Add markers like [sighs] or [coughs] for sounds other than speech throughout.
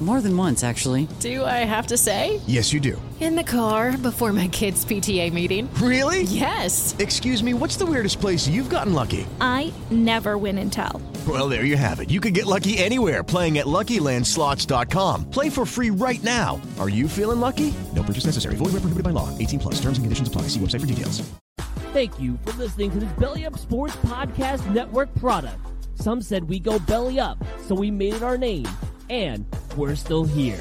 More than once, actually. Do I have to say? Yes, you do. In the car before my kids' PTA meeting. Really? Yes. Excuse me, what's the weirdest place you've gotten lucky? I never win and tell. Well, there you have it. You can get lucky anywhere playing at LuckyLandSlots.com. Play for free right now. Are you feeling lucky? No purchase necessary. Void where prohibited by law. 18 plus. Terms and conditions apply. See website for details. Thank you for listening to this Belly Up Sports Podcast Network product. Some said we go belly up, so we made it our name, and we're still here.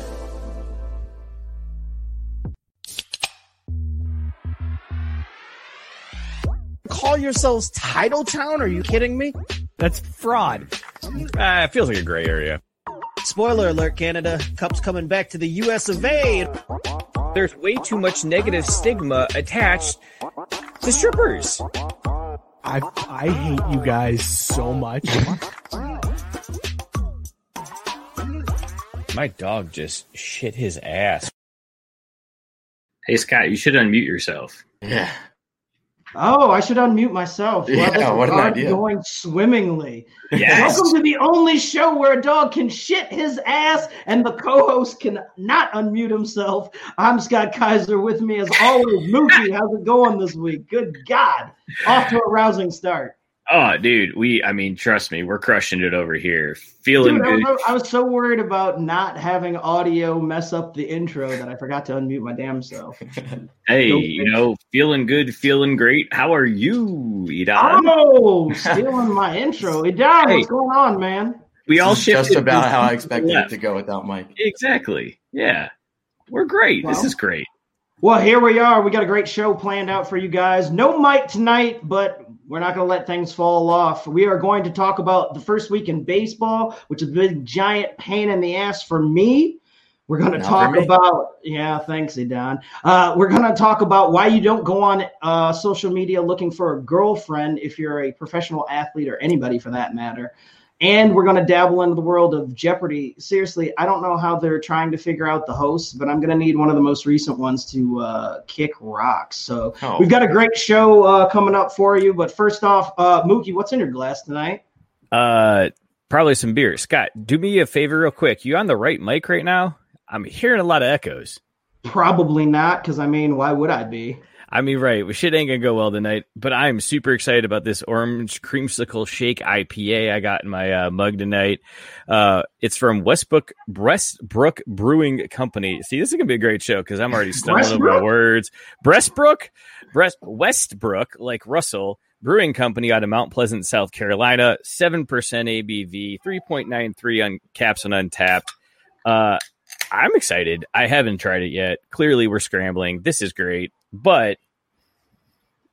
Call yourselves Title Town? Are you kidding me? That's fraud. Uh, it feels like a gray area. Spoiler alert, Canada. Cup's coming back to the US of A. There's way too much negative stigma attached to strippers. I I hate you guys so much. [laughs] My dog just shit his ass. Hey Scott, you should unmute yourself. Yeah. Oh, I should unmute myself. Yeah, this what an idea. Going swimmingly. Yes. Welcome to the only show where a dog can shit his ass and the co-host can not unmute himself. I'm Scott Kaiser. With me, as always, Mookie. How's it going this week? Good God, off to a rousing start. Oh, dude, we I mean, trust me, we're crushing it over here. Feeling Dude, I, good. was, I was so worried about not having audio mess up the intro that I forgot to unmute my damn self. [laughs] Hey, Go you know, feeling good, feeling great. How are you, Edon? Oh, [laughs] stealing my intro. Hey, Don, Hey. what's going on, man? we all This is just about how I expected it to go without Mike. Exactly. Yeah. We're great. this is great. Well, here we are. We got a great show planned out for you guys. No Mike tonight, but we're not going to let things fall off. We are going to talk about the first week in baseball, which is a big giant pain in the ass for me. We're going to Not talk about, yeah, thanks, Don. Uh, we're going to talk about why you don't go on uh, social media looking for a girlfriend if you're a professional athlete or anybody for that matter. And we're going to dabble into the world of Jeopardy. Seriously, I don't know how they're trying to figure out the hosts, but I'm going to need one of the most recent ones to uh, kick rocks. So Oh. we've got a great show uh, coming up for you. But first off, uh, Mookie, what's in your glass tonight? Uh, probably some beer. Scott, do me a favor, real quick. You on the right mic right now? I'm hearing a lot of echoes. Probably not, because I mean, why would I be? I mean, right, shit ain't gonna go well tonight. But I'm super excited about this orange creamsicle shake IPA I got in my uh, mug tonight. Uh, it's from Westbrook Westbrook Brewing Company. See, this is gonna be a great show because I'm already stumbling over my words. Breastbrook, Breast Westbrook, like Russell Brewing Company out of Mount Pleasant, South Carolina. Seven percent ABV, three point nine three on caps and Untappd. Uh, I'm excited. I haven't tried it yet. Clearly, we're scrambling. This is great, but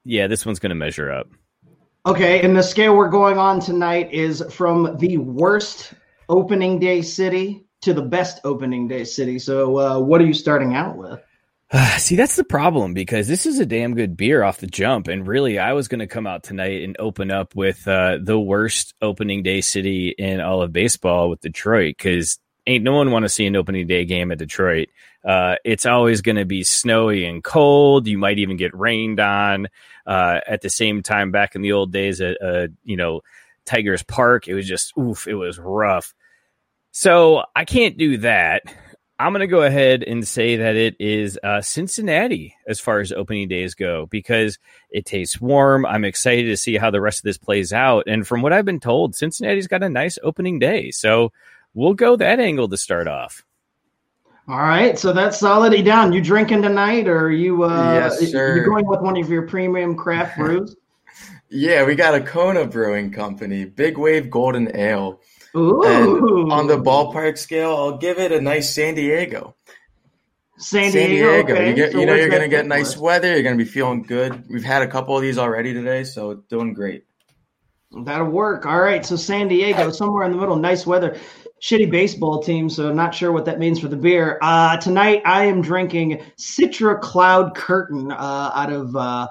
yeah, this one's going to measure up. Okay, and the scale we're going on tonight is from the worst opening day city to the best opening day city. So, uh, what are you starting out with? [sighs] See, that's the problem because this is a damn good beer off the jump. And really, I was going to come out tonight and open up with uh, the worst opening day city in all of baseball with Detroit because ain't no one want to see an opening day game at Detroit. Uh, it's always going to be snowy and cold. You might even get rained on. Uh, at the same time, back in the old days at uh, you know Tigers Park, it was just oof, it was rough. So I can't do that. I'm going to go ahead and say that it is uh, Cincinnati as far as opening days go because it tastes warm. I'm excited to see how the rest of this plays out. And from what I've been told, Cincinnati's got a nice opening day. So we'll go that angle to start off. All right, so that's solid. E down. You drinking tonight, or are you? Uh, Yes, sir. You going with one of your premium craft [laughs] brews? Yeah, we got a Kona Brewing Company, Big Wave Golden Ale. Ooh. And on the ballpark scale, I'll give it a nice San Diego. San San Diego. Diego. okay. You, get, So you know you're gonna get nice for? weather. You're gonna be feeling good. We've had a couple of these already today, so doing great. That'll work. All right. So San Diego, somewhere in the middle, nice weather. Shitty baseball team, so I'm not sure what that means for the beer. Uh, tonight I am drinking Citra Cloud Curtain uh, out of. Uh,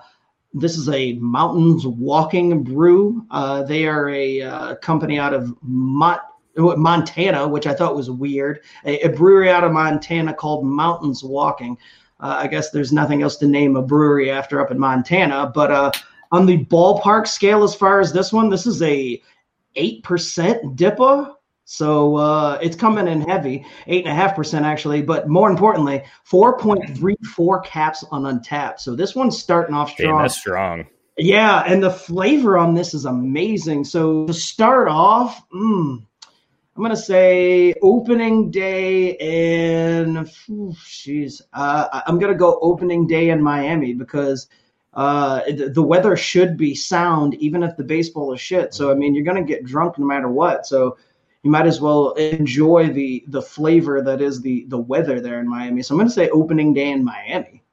this is a Mountains Walking Brew. Uh, they are a uh, company out of Mont- Montana, which I thought was weird. A, a brewery out of Montana called Mountains Walking. Uh, I guess there's nothing else to name a brewery after up in Montana, but on the ballpark scale, as far as this one, this is a eight percent DIPA. So uh, it's coming in heavy, eight and a half percent actually. But more importantly, four point three four caps on Untappd. So this one's starting off Damn, strong. that's strong. Yeah, and the flavor on this is amazing. So to start off, mm, I'm gonna say opening day in, jeez, uh, I'm gonna go opening day in Miami because uh, the, the weather should be sound even if the baseball is shit. So I mean, you're gonna get drunk no matter what. So you might as well enjoy the the flavor that is the the weather there in Miami. So I'm gonna say opening day in Miami.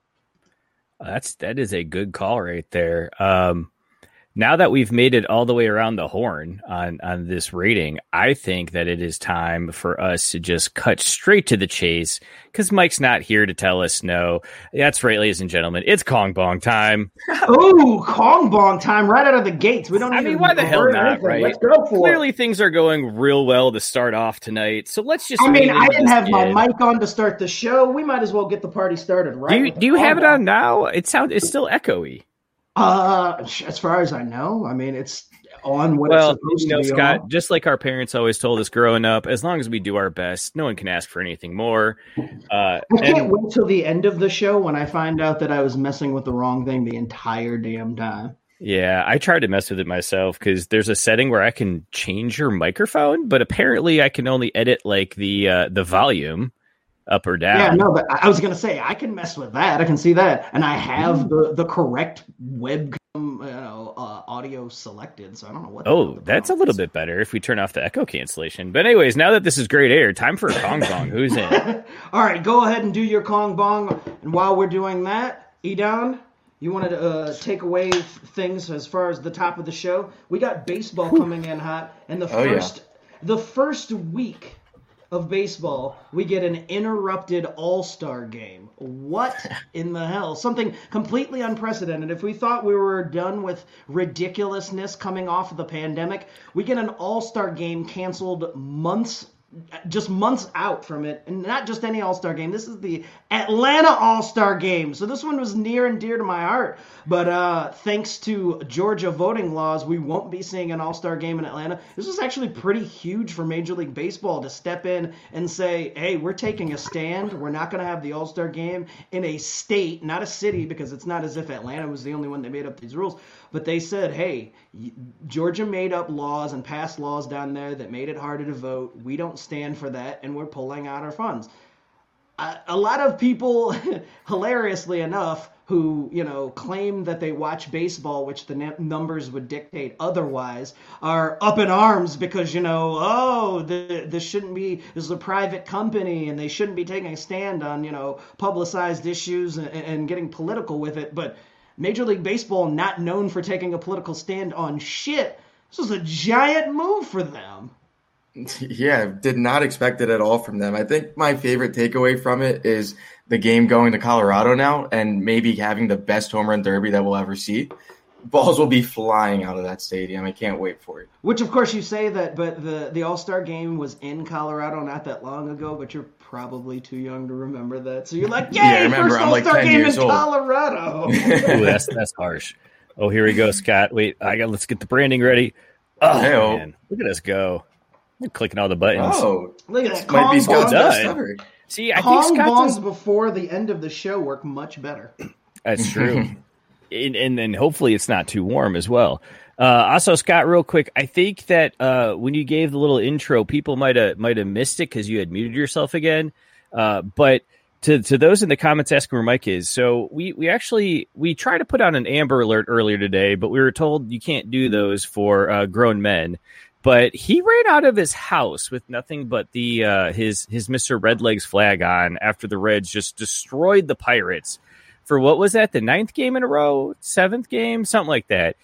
That's that is a good call right there. Um, now that we've made it all the way around the horn on on this rating, I think that it is time for us to just cut straight to the chase because Mike's not here to tell us no. That's right, ladies and gentlemen, it's Kong Bong time. [laughs] Ooh, Kong Bong time right out of the gates. We don't. I even mean, why the hell not, anything. right? Let's go for Clearly, it. things are going real well to start off tonight. So let's just. I mean, I didn't have my mic on to start the show. We might as well get the party started right. Do you, do you Kong have it Bong. on now? It sounds it's still echoey. Uh, as far as I know, I mean, it's on what well, it's supposed you know, to be Scott, on. just like our parents always told us growing up, as long as we do our best, no one can ask for anything more. Uh, I can't and- wait till the end of the show when I find out that I was messing with the wrong thing the entire damn time. yeah, I tried to mess with it myself because there's a setting where I can change your microphone, but apparently I can only edit like the uh, the volume up or down. Yeah, no, but I I was gonna say I can mess with that. I can see that, and I Mm. have the the correct webcam, you know, uh, audio selected. So I don't know what. Oh, that's a little bit better if we turn off the echo cancellation. But anyways, now that this is great air, time for a Kong Kong. Who's in? [laughs] All right, go ahead and do your Kong Bong. And while we're doing that, Edon, you wanted to uh, take away things as far as the top of the show. We got baseball coming in hot, and the Oh, yeah. first the first week of baseball, we get an interrupted All Star game. What [laughs] in the hell? Something completely unprecedented. If we thought we were done with ridiculousness coming off of the pandemic, we get an All Star game canceled months just months out from it, and not just any All Star game. This is the Atlanta All Star game, so this one was near and dear to my heart. But uh, thanks to Georgia voting laws, we won't be seeing an All Star game in Atlanta. This was actually pretty huge for Major League Baseball to step in and say, "Hey, we're taking a stand. We're not going to have the All Star game in a state, not a city, because it's not as if Atlanta was the only one that made up these rules." But they said, "Hey, Georgia made up laws and passed laws down there that made it harder to vote. We don't stand for that, and we're pulling out our funds." A, lot of people, [laughs] hilariously enough, who you know claim that they watch baseball, which the n- numbers would dictate otherwise, are up in arms because you know, oh, the, this shouldn't be. This is a private company, and they shouldn't be taking a stand on you know publicized issues and, and getting political with it. But Major League Baseball, not known for taking a political stand on shit, this was a giant move for them. [laughs] Yeah, did not expect it at all from them. I think my favorite takeaway from it is the game going to Colorado now and maybe having the best home run derby that we'll ever see. Balls will be flying out of that stadium. I can't wait for it. Which, of course, you say that, but the the All Star game was in Colorado not that long ago. But you're probably too young to remember that. So you're like, yay, Yeah, I remember. first I'm All like Star 10 game in years old. Colorado. [laughs] Ooh, that's that's harsh. Oh, here we go, Scott. Wait, I got. Let's get the branding ready. Oh Hey-o. man, look at us go! We're clicking all the buttons. Oh, Look at that. might be Kong Scott's Well done. See, I Kong think Scott bongs before the end of the show work much better. That's true. [laughs] and, and then hopefully it's not too warm as well. Uh, also, Scott, real quick, I think that uh, when you gave the little intro, people might have might have missed it because you had muted yourself again. Uh, but to to those in the comments asking where Mike is, so we we actually we tried to put out an Amber Alert earlier today, but we were told you can't do those for uh, grown men. but he ran out of his house with nothing but the uh, his his Mister Redlegs flag on after the Reds just destroyed the Pirates for what was that the ninth game in a row, seventh game, something like that.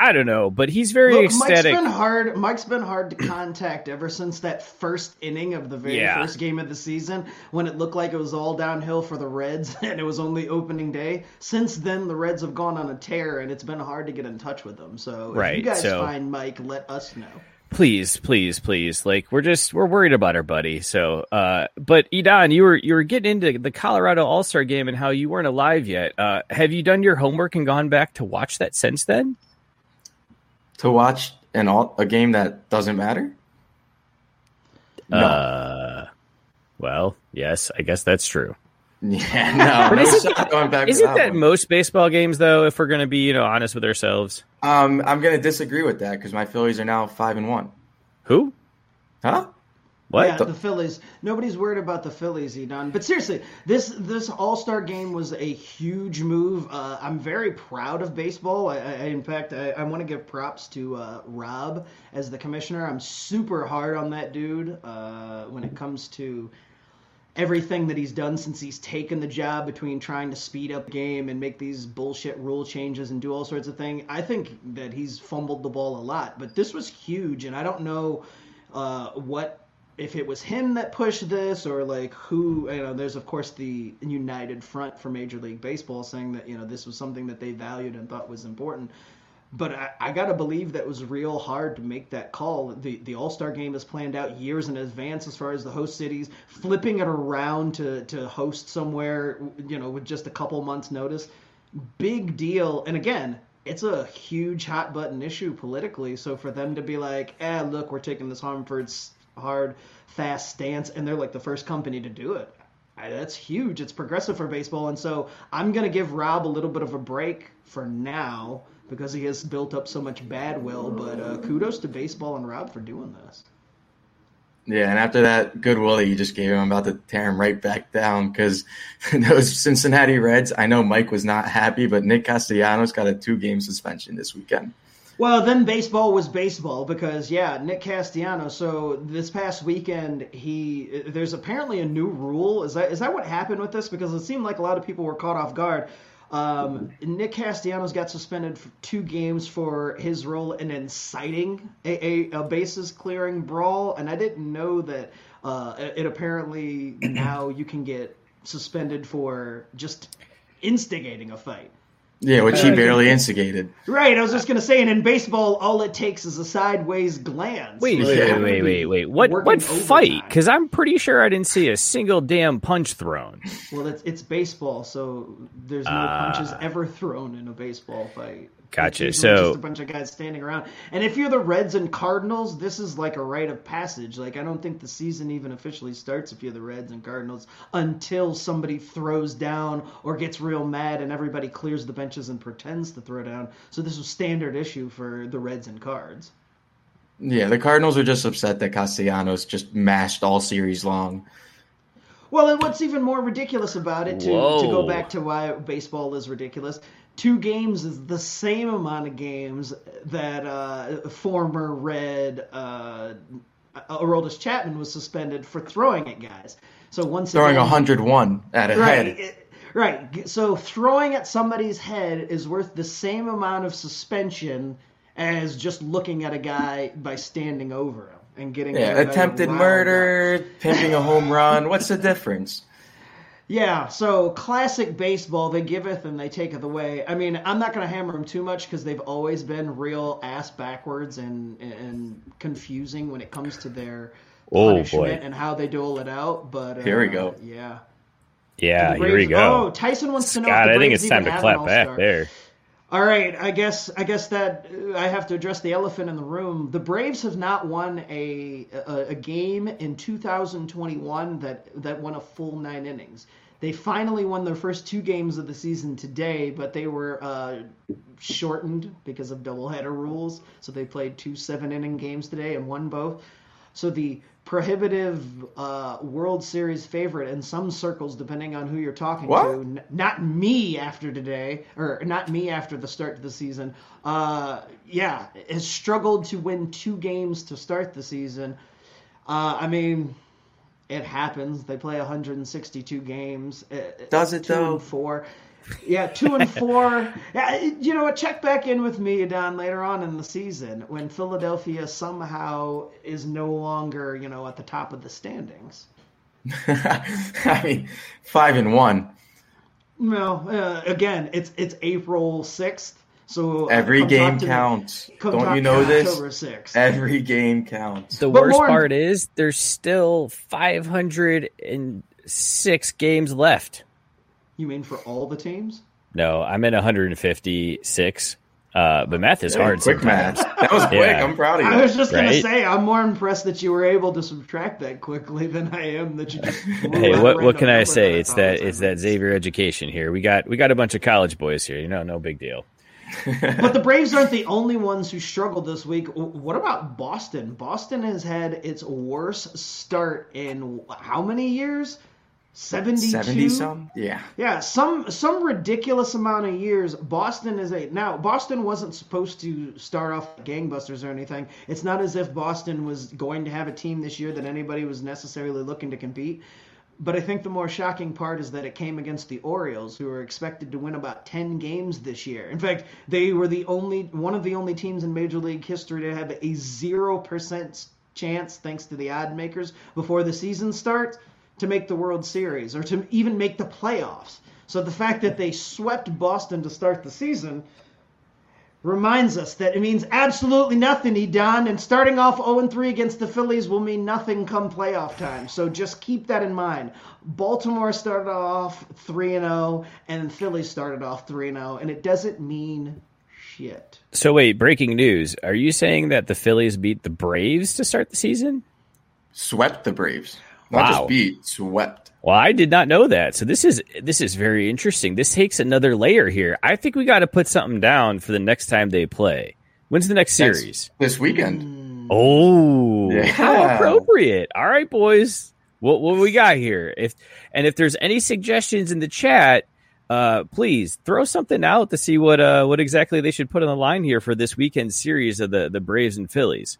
I don't know, but he's very Look, ecstatic. Mike's been hard. Mike's been hard to contact ever since that first inning of the very Yeah. first game of the season, when it looked like it was all downhill for the Reds, [laughs] and it was only opening day. Since then, the Reds have gone on a tear, and it's been hard to get in touch with them. So, if Right, you guys so- find Mike, let us know. please please please like we're just we're worried about our buddy so uh but Idan you were you were getting into the Colorado All-Star game and how you weren't alive yet uh have you done your homework and gone back to watch that since then To watch an all, a game that doesn't matter? No. uh well yes I guess that's true [laughs] Yeah, no. No isn't, shot going back to isn't that that most baseball games though if we're going to be you know honest with ourselves Um, I'm going to disagree with that because my Phillies are now five and one. who Huh? What Yeah, the Phillies. Nobody's worried about the Phillies, Edon. But seriously, this this All Star game was a huge move. Uh, I'm very proud of baseball. I, I, in fact, I, I want to give props to uh, Rob as the commissioner. I'm super hard on that dude uh, when it comes to everything that he's done since he's taken the job between trying to speed up the game and make these bullshit rule changes and do all sorts of things. I think that he's fumbled the ball a lot, but this was huge, and I don't know uh, what if it was him that pushed this or like who you know there's of course the united front for major league baseball saying that you know this was something that they valued and thought was important but I, I gotta believe that was real hard to make that call. The the All Star game is planned out years in advance as far as the host cities flipping it around to to host somewhere, you know, with just a couple months notice. Big deal. And again, it's a huge hot button issue politically. So for them to be like, eh, look, we're taking this Harmford's hard, fast stance, and they're like the first company to do it. That's huge. It's progressive for baseball, and so I'm gonna give Rob a little bit of a break for now because he has built up so much bad will. But uh, kudos to baseball and Rob for doing this. Yeah, and after that goodwill that you just gave him, I'm about to tear him right back down because [laughs] those Cincinnati Reds. I know Mike was not happy, but Nick Castellanos got a two game suspension this weekend. Well, then baseball was baseball because yeah, Nick Castellanos. So this past weekend, he there's apparently a new rule. Is that is that what happened with this? Because it seemed like a lot of people were caught off guard. Um, Nick Castellanos got suspended for two games for his role in inciting a, a, a bases clearing brawl, and I didn't know that. Uh, it, it apparently now you can get suspended for just instigating a fight. Yeah, which he Uh, barely instigated. Right, I was just gonna say, and in baseball, all it takes is a sideways glance. Wait, Like, wait, I'm wait, wait, wait, wait. What working what fight? Because I'm pretty sure I didn't see a single damn punch thrown. Well, it's it's baseball, so there's no Ah. punches ever thrown in a baseball fight. Gotcha. It's So- just a bunch of guys standing around. And if you're the Reds and Cardinals, this is like a rite of passage. Like I don't think the season even officially starts if you're the Reds and Cardinals until somebody throws down or gets real mad and everybody clears the benches and pretends to throw down. So this was standard issue for the Reds and Cards. Yeah, the Cardinals are just upset that Castellanos just mashed all series long. Well, and what's even more ridiculous about it, to, to go back to why baseball is ridiculous, two games is the same amount of games that uh, former Red uh, Aroldis Chapman was suspended for throwing at guys. So once Throwing again, 101 at a right, head. it- right. So throwing at somebody's head is worth the same amount of suspension as just looking at a guy by standing over him and getting Yeah, attempted murder, pimping a home run. What's the difference? Yeah, so classic baseball, they giveth and they taketh away. I mean, I'm not going to hammer them too much because they've always been real ass backwards and and confusing when it comes to their Oh, punishment boy. and how they dole it out. But uh, Here we go. Yeah. Yeah, Do the here we go. Oh, Tyson wants to know. Scott, if the I think it's time to clap back there. All right, I guess I guess that uh, I have to address the elephant in the room. The Braves have not won a a, a game in 2021 that that won a full nine innings. They finally won their first two games of the season today, but they were uh, shortened because of doubleheader rules. So they played two seven inning games today and won both. So the prohibitive uh, World Series favorite in some circles, depending on who you're talking What? to, n- not me after today, or not me after the start of the season. Uh, yeah, has struggled to win two games to start the season. Uh, I mean, it happens. They play 162 games. Uh, Does it two though? Four. Yeah, two and four. yeah, you know what? Check back in with me, Don, later on in the season when Philadelphia somehow is no longer, you know, at the top of the standings. [laughs] I mean, five and one. No, uh, again, it's it's April sixth, so uh, Every game talk me- counts. come Don't you know this? October 6th. Every game counts. The But worst more- part is there's still 506 games left. You mean for all the teams? No, I'm in 156. Uh, but math is Yeah, hard. quick sometimes. math. [laughs] That was quick. Yeah. I'm proud of you. I was just gonna say I'm more impressed that you were able to subtract that quickly than I am that you just. [laughs] Hey, what what can I say? that It's that it's that Xavier education here. We got we got a bunch of college boys here. You know, no big deal. [laughs] but the Braves aren't the only ones who struggled this week. What about Boston? Boston has had its worst start in how many years? 72? 70 some? Yeah. Yeah, some some ridiculous amount of years. Boston is a now. Boston wasn't supposed to start off gangbusters or anything. It's not as if Boston was going to have a team this year that anybody was necessarily looking to compete. But I think the more shocking part is that it came against the Orioles, who are expected to win about ten games this year. In fact, they were the only one of the only teams in Major League history to have a zero percent chance, thanks to the odd makers, before the season starts, to make the World Series or to even make the playoffs. So the fact that they swept Boston to start the season reminds us that it means absolutely nothing, Edon, and starting off 0-3 against the Phillies will mean nothing come playoff time. So just keep that in mind. Baltimore started off 3-0 and Phillies started off 3-0 and it doesn't mean shit. So wait, breaking news. Are you saying that the Phillies beat the Braves to start the season? Swept the Braves. Not Wow. just beat, swept. Well, I did not know that. So this is this is very interesting. This takes another layer here. I think we got to put something down for the next time they play. When's the next Next- series? This weekend. Oh, Yeah. how appropriate! All right, boys. What what we got here? If and if there's any suggestions in the chat, uh, please throw something out to see what uh what exactly they should put on the line here for this weekend series of the the Braves and Phillies.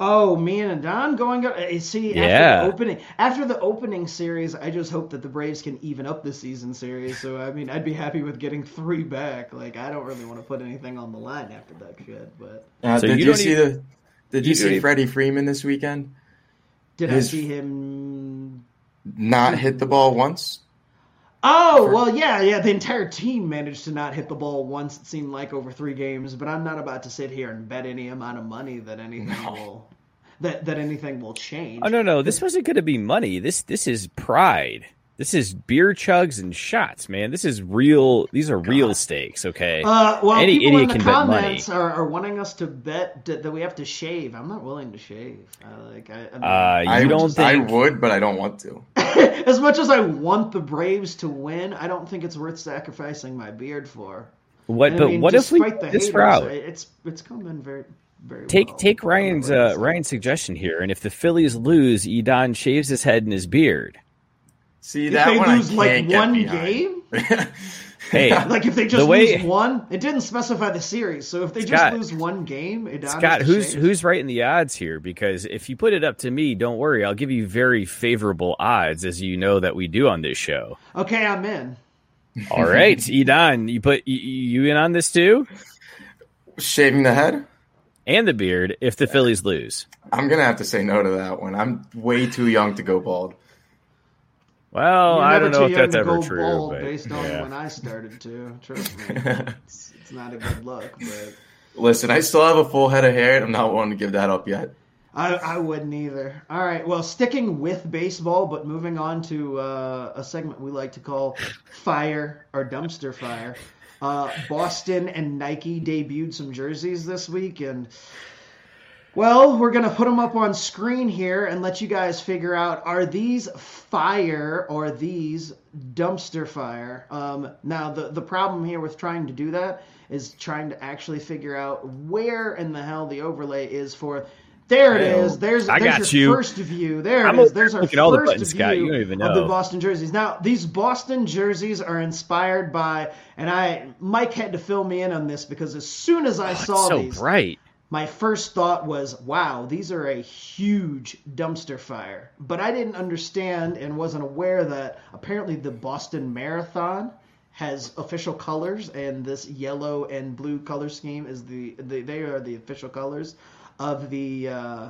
Oh, me and Don going up. eh, See, after Yeah. the opening, after the opening series, I just hope that the Braves can even up the season series. So, I mean, I'd be happy with getting three back. Like, I don't really want to put anything on the line after that shit. But Uh, So did you you, see even- the? Did you you, see even- Freddie Freeman this weekend? did His- I see him? Not hit the ball once. Oh, well, yeah, yeah. The entire team managed to not hit the ball once. It seemed like over three games. But I'm not about to sit here and bet any amount of money that anything will that that anything will change. Oh no, no, this wasn't going to be money. This this is pride. This is beer chugs and shots, man. This is real. These are real stakes. Okay. Uh, well, Any people idiot in the can bet money. comments are, are wanting us to bet that, that we have to shave. I'm not willing to shave. I, like, I, I mean, Uh, you I, don't I think? would, but I don't want to. [laughs] as much as I want the Braves to win, I don't think it's worth sacrificing my beard for. What? And I But mean, what if we despite the this haters, route? It's it's coming very very Take well. take Ryan's uh, Ryan's suggestion here, and if the Phillies lose, Edon shaves his head and his beard. See If that they one lose I like can't get one behind. game, [laughs] Hey, [laughs] like if they the just way lose one, it didn't specify the series. So if they Scott- just lose one game, it Scott, who's who's writing the odds here? Because if you put it up to me, don't worry, I'll give you very favorable odds, as you know that we do on this show. Okay, I'm in. All right, [laughs] Edon, you put you, you in on this too, Shaving the head? and the beard if the Phillies lose. I'm gonna have to say no to that one. I'm way too young to go bald. Well, You're I never don't know if that's to ever true. bald but, based on yeah. when I started to. Trust me, [laughs] it's, it's not a good look. But Listen, I still have a full head of hair, and I'm not willing to give that up yet. I, I wouldn't either. All right, well, sticking with baseball, but moving on to uh, a segment we like to call Fire or Dumpster Fire. Uh, Boston and Nike debuted some jerseys this week, and well, we're going to put them up on screen here and let you guys figure out are these fire or these dumpster fire? Um, now, the, the problem here with trying to do that is trying to actually figure out where in the hell the overlay is for There it is. There's, I there's got your you. first view. There it is. There's our at all the buttons, view Scott. You don't even of the. Boston jerseys. Now, these Boston jerseys are inspired by, and I Mike had to fill me in on this because as soon as I Oh, saw so these, bright. My first thought was, wow, these are a huge dumpster fire. But I didn't understand and wasn't aware that apparently the Boston Marathon has official colors, and this yellow and blue color scheme is the, the they are the official colors of the. Uh,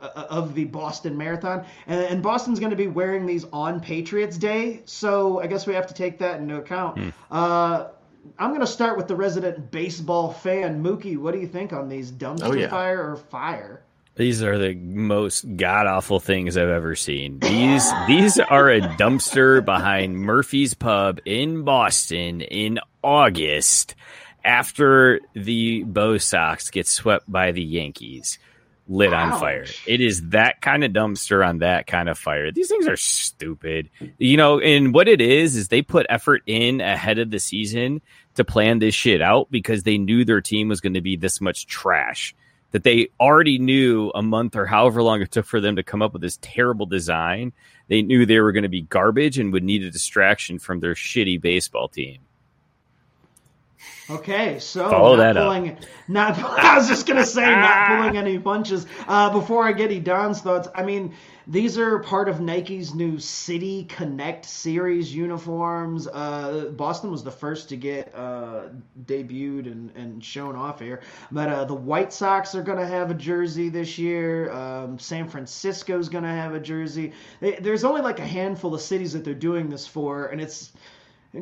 uh, of the Boston Marathon, and, and Boston's going to be wearing these on Patriots Day, so I guess we have to take that into account. Hmm. Uh, I'm going to start with the resident baseball fan, Mookie. What do you think on these dumpster Oh, yeah. fire or fire? These are the most god awful things I've ever seen. These these are a dumpster behind Murphy's Pub in Boston in August after the Bo Sox get swept by the Yankees. Lit on fire. It is that kind of dumpster on that kind of fire. These things are stupid. You know, and what it is is they put effort in ahead of the season to plan this shit out because they knew their team was going to be this much trash that they already knew a month or however long it took for them to come up with this terrible design. They knew they were going to be garbage and would need a distraction from their shitty baseball team. Okay, so Follow not that up. Not, [laughs] I was just gonna say not [laughs] pulling any punches. Uh, before I get Edon's thoughts, I mean these are part of Nike's new City Connect series uniforms. Uh, Boston was the first to get uh, debuted and, and shown off here, but uh, the White Sox are gonna have a jersey this year. Um, San Francisco's gonna have a jersey. They, there's only like a handful of cities that they're doing this for, and it's it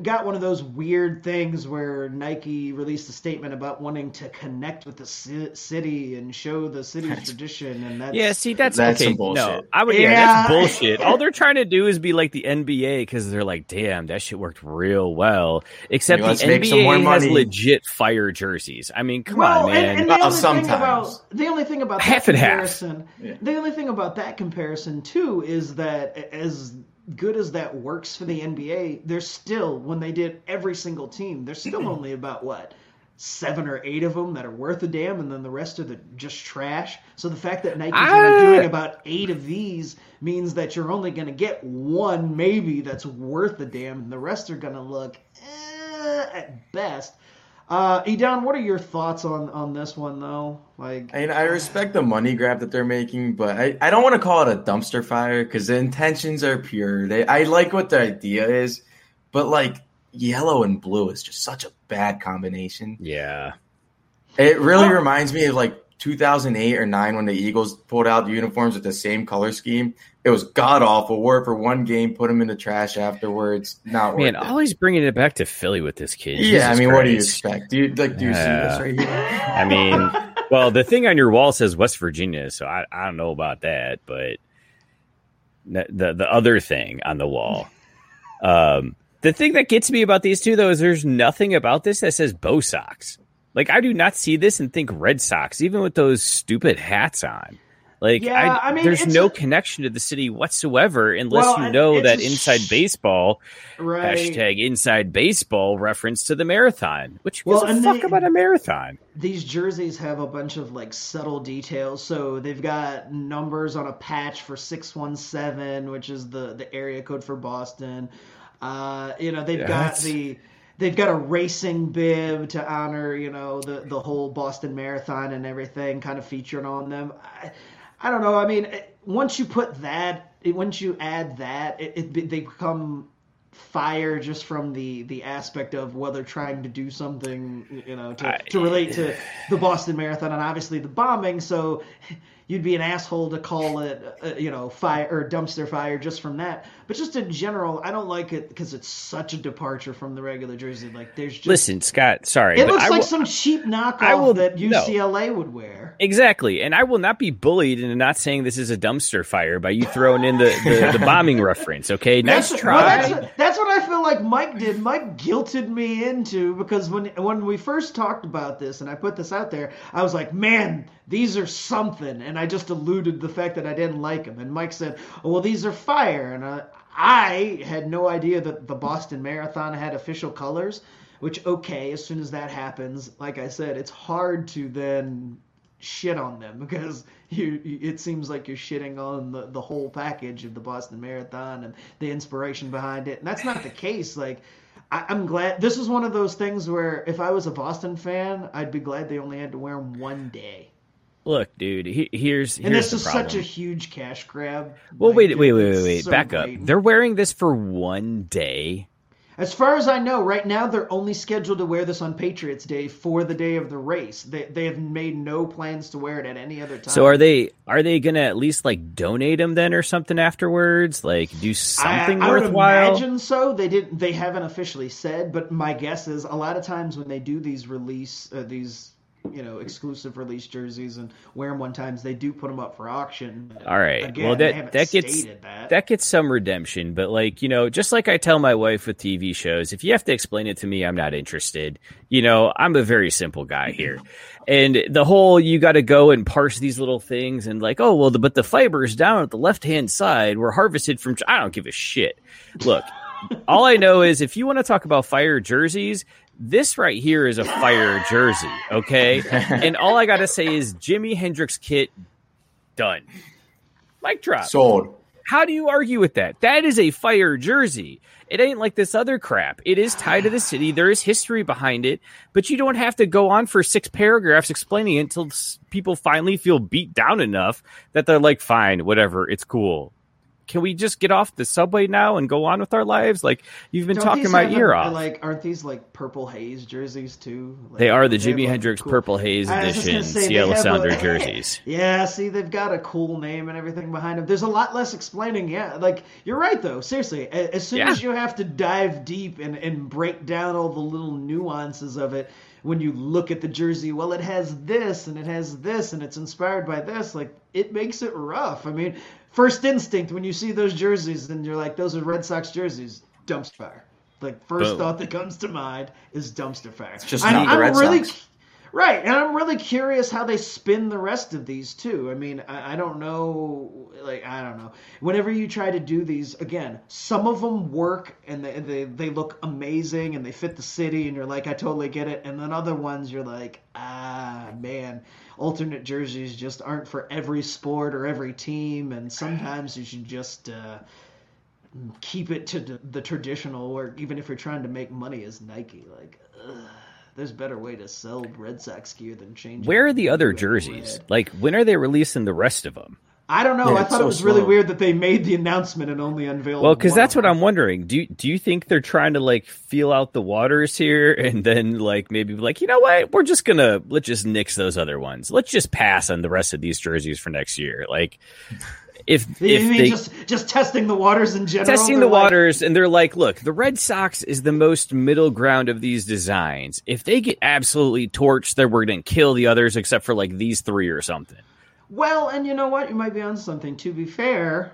got one of those weird things where Nike released a statement about wanting to connect with the ci- city and show the city's tradition, and that's Yeah, see, that's, That's okay. bullshit. No, I would. Yeah, Yeah. that's [laughs] bullshit. All they're trying to do is be like the NBA because they're like, damn, that shit worked real well. Except Hey, let's the make some more NBA has legit fire jerseys. I mean, come well, on, man. And, and the, Uh, sometimes. about, the only thing about Half that and half. comparison, the only thing about that comparison too is that as good as that works for the NBA, there's still when they did every single team, there's still [clears throat] only about what seven or eight of them that are worth a damn, and then the rest are the just trash. So the fact that Nike's Ah. only doing about eight of these means that you're only going to get one maybe that's worth a damn, and the rest are going to look eh, at best. Uh, Edon, what are your thoughts on on this one though? Like, I mean, I respect the money grab that they're making, but I, I don't want to call it a dumpster fire because the intentions are pure. They I like what the idea is, but like yellow and blue is just such a bad combination. Yeah. It really reminds me of like 2008 or 9 when the Eagles pulled out the uniforms with the same color scheme. It was god awful. Wore it for one game, put them in the trash afterwards. Not Man, always bringing it back to Philly with this kid. Yeah, I Jesus mean, what do you expect? Do you like? Do you see this right here? [laughs] I mean, well, the thing on your wall says West Virginia, so I, I don't know about that, but the, the the other thing on the wall, um, the thing that gets me about these two though is there's nothing about this that says Bo Sox. Like I do not see this and think Red Sox, even with those stupid hats on. Like Yeah, I, I mean, there's no a- connection to the city whatsoever unless Well, you know that a inside baseball Right. hashtag inside baseball reference to the marathon. Which Well, gives a fuck they- about a marathon? these jerseys have a bunch of like subtle details. So they've got numbers on a patch for six one seven, which is the the area code for Boston. Uh, you know, they've Yeah, got the they've got a racing bib to honor you know the the whole Boston Marathon and everything, kind of featured on them. I, I don't know. I mean, once you put that, it, once you add that, it, it they become fire just from the the aspect of whether trying to do something you know to, to relate to [sighs] the Boston Marathon and obviously the bombing so you'd be an asshole to call it uh, you know fire or dumpster fire just from that but just in general I don't like it because it's such a departure from the regular jersey like there's just Listen, Scott, sorry. it looks I like will- some cheap knockoff I will- that no. UCLA would wear Exactly. And I will not be bullied into not saying this is a dumpster fire by you throwing in the, the, the [laughs] bombing reference, okay? Nice That's, try. well, that's, that's what I feel like Mike did. Mike guilted me into because when when we first talked about this and I put this out there, I was like, "Man, these are something," and I just alluded the fact that I didn't like them. And Mike said, oh, "Well, these are fire," and I, I had no idea that the Boston Marathon had official colors. Which okay, as soon as that happens, like I said, it's hard to then shit on them [laughs] because you, it seems like you're shitting on the, the whole package of the Boston Marathon and the inspiration behind it. And that's not the case. Like, I, I'm glad this is one of those things where if I was a Boston fan, I'd be glad they only had to wear them one day. Look, dude, he, here's And this is problem. such a huge cash grab. well, Like, wait, wait, wait, wait, wait. so Back up. They're wearing this for one day. As far as I know, right now they're only scheduled to wear this on Patriots Day for the day of the race. They they have made no plans to wear it at any other time. So are they are they gonna at least like donate them then or something afterwards? Like do something I, I would worthwhile? imagine so. They didn't. They haven't officially said, but my guess is a lot of times when they do these release uh, these you know exclusive release jerseys and wear them one times, they do put them up for auction. All right. Again, well, that that gets that. that gets some redemption, but like you know, just like I tell my wife with TV shows, if you have to explain it to me, I'm not interested. You know, I'm a very simple guy here, and the whole you got to go and parse these little things and like, oh well, the, but the fibers down at the left hand side were harvested from. I don't give a shit. Look, all I know is if you want to talk about fire jerseys. This right here is a fire jersey, okay? [laughs] and all I got to say is Jimi Hendrix kit done. Mic drop. Sold. How do you argue with that? That is a fire jersey. It ain't like this other crap. It is tied to the city. There is history behind it, but you don't have to go on for six paragraphs explaining it until people finally feel beat down enough that they're like, fine, whatever, it's cool. Can we just get off the subway now and go on with our lives? Like you've been Don't talking my ear off. Like, aren't these like purple haze jerseys too? Like, they are the they Jimi Hendrix cool- Purple Haze I was just Edition gonna say, they Seattle have a- Sounder [laughs] jerseys. Yeah, see, they've got a cool name and everything behind them. There's a lot less explaining. Yeah, like you're right though. Seriously, as soon Yeah. as you have to dive deep and and break down all the little nuances of it, when you look at the jersey, well, it has this and it has this and it's inspired by this. Like it makes it rough. I mean, first instinct when you see those jerseys and you're like, those are Red Sox jerseys, dumpster fire. Like first Boom. thought that comes to mind is dumpster fire. It's just I'm, not the I'm Red really Sox. Right, and I'm really curious how they spin the rest of these too. I mean, I, I don't know, like I don't know. Whenever you try to do these, again, some of them work and they, they they look amazing and they fit the city, and you're like, I totally get it. And then other ones, you're like, ah, man, alternate jerseys just aren't for every sport or every team, and sometimes you should just. Uh, keep it to the, the traditional or even if you're trying to make money as Nike like ugh, there's better way to sell Red Sox gear than changing Where are the other red. jerseys? Like when are they releasing the rest of them? I don't know Yeah, I thought so it was really weird that they made the announcement and only unveiled Well, because that's what. I'm wondering. Do you, do you think they're trying to like feel out the waters here, [laughs] and then like maybe like you know what, we're just gonna let's just nix those other ones. Let's just pass on the rest of these jerseys for next year. Like if [laughs] You if mean they just just testing the waters in general testing the like, waters, and they're like, look, the Red Sox is the most middle ground of these designs. If they get absolutely torched, then we're gonna kill the others, except for like these three or something. Well and you know what you might be on something to be fair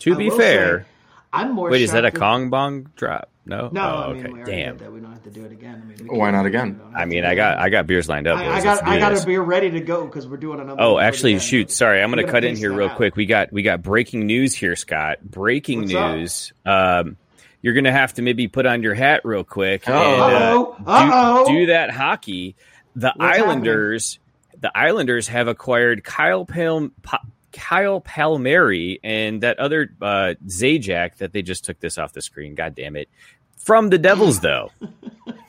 To I be fair, say, I'm more wait, is that a shocked that- Kong Bong drop? No, no Oh, I okay, mean we damn. that we don't have to do it again I mean, Why can't- again? we don't have I mean, I got. I got beers lined up. I. I got I got this. a beer ready to go because we're doing another. Oh, actually, again. shoot. Sorry, I'm going to cut in here real out. quick. We got we got breaking news here, Scott. Breaking What's up? news. Um, you're going to have to maybe put on your hat real quick and Uh-oh. uh, Uh-oh. do, do that hockey. The What's Islanders, the Islanders have acquired Kyle Pal- Pa- Kyle Palmieri and that other uh, Zajac that they just took this off the screen. God damn it! From the Devils, though.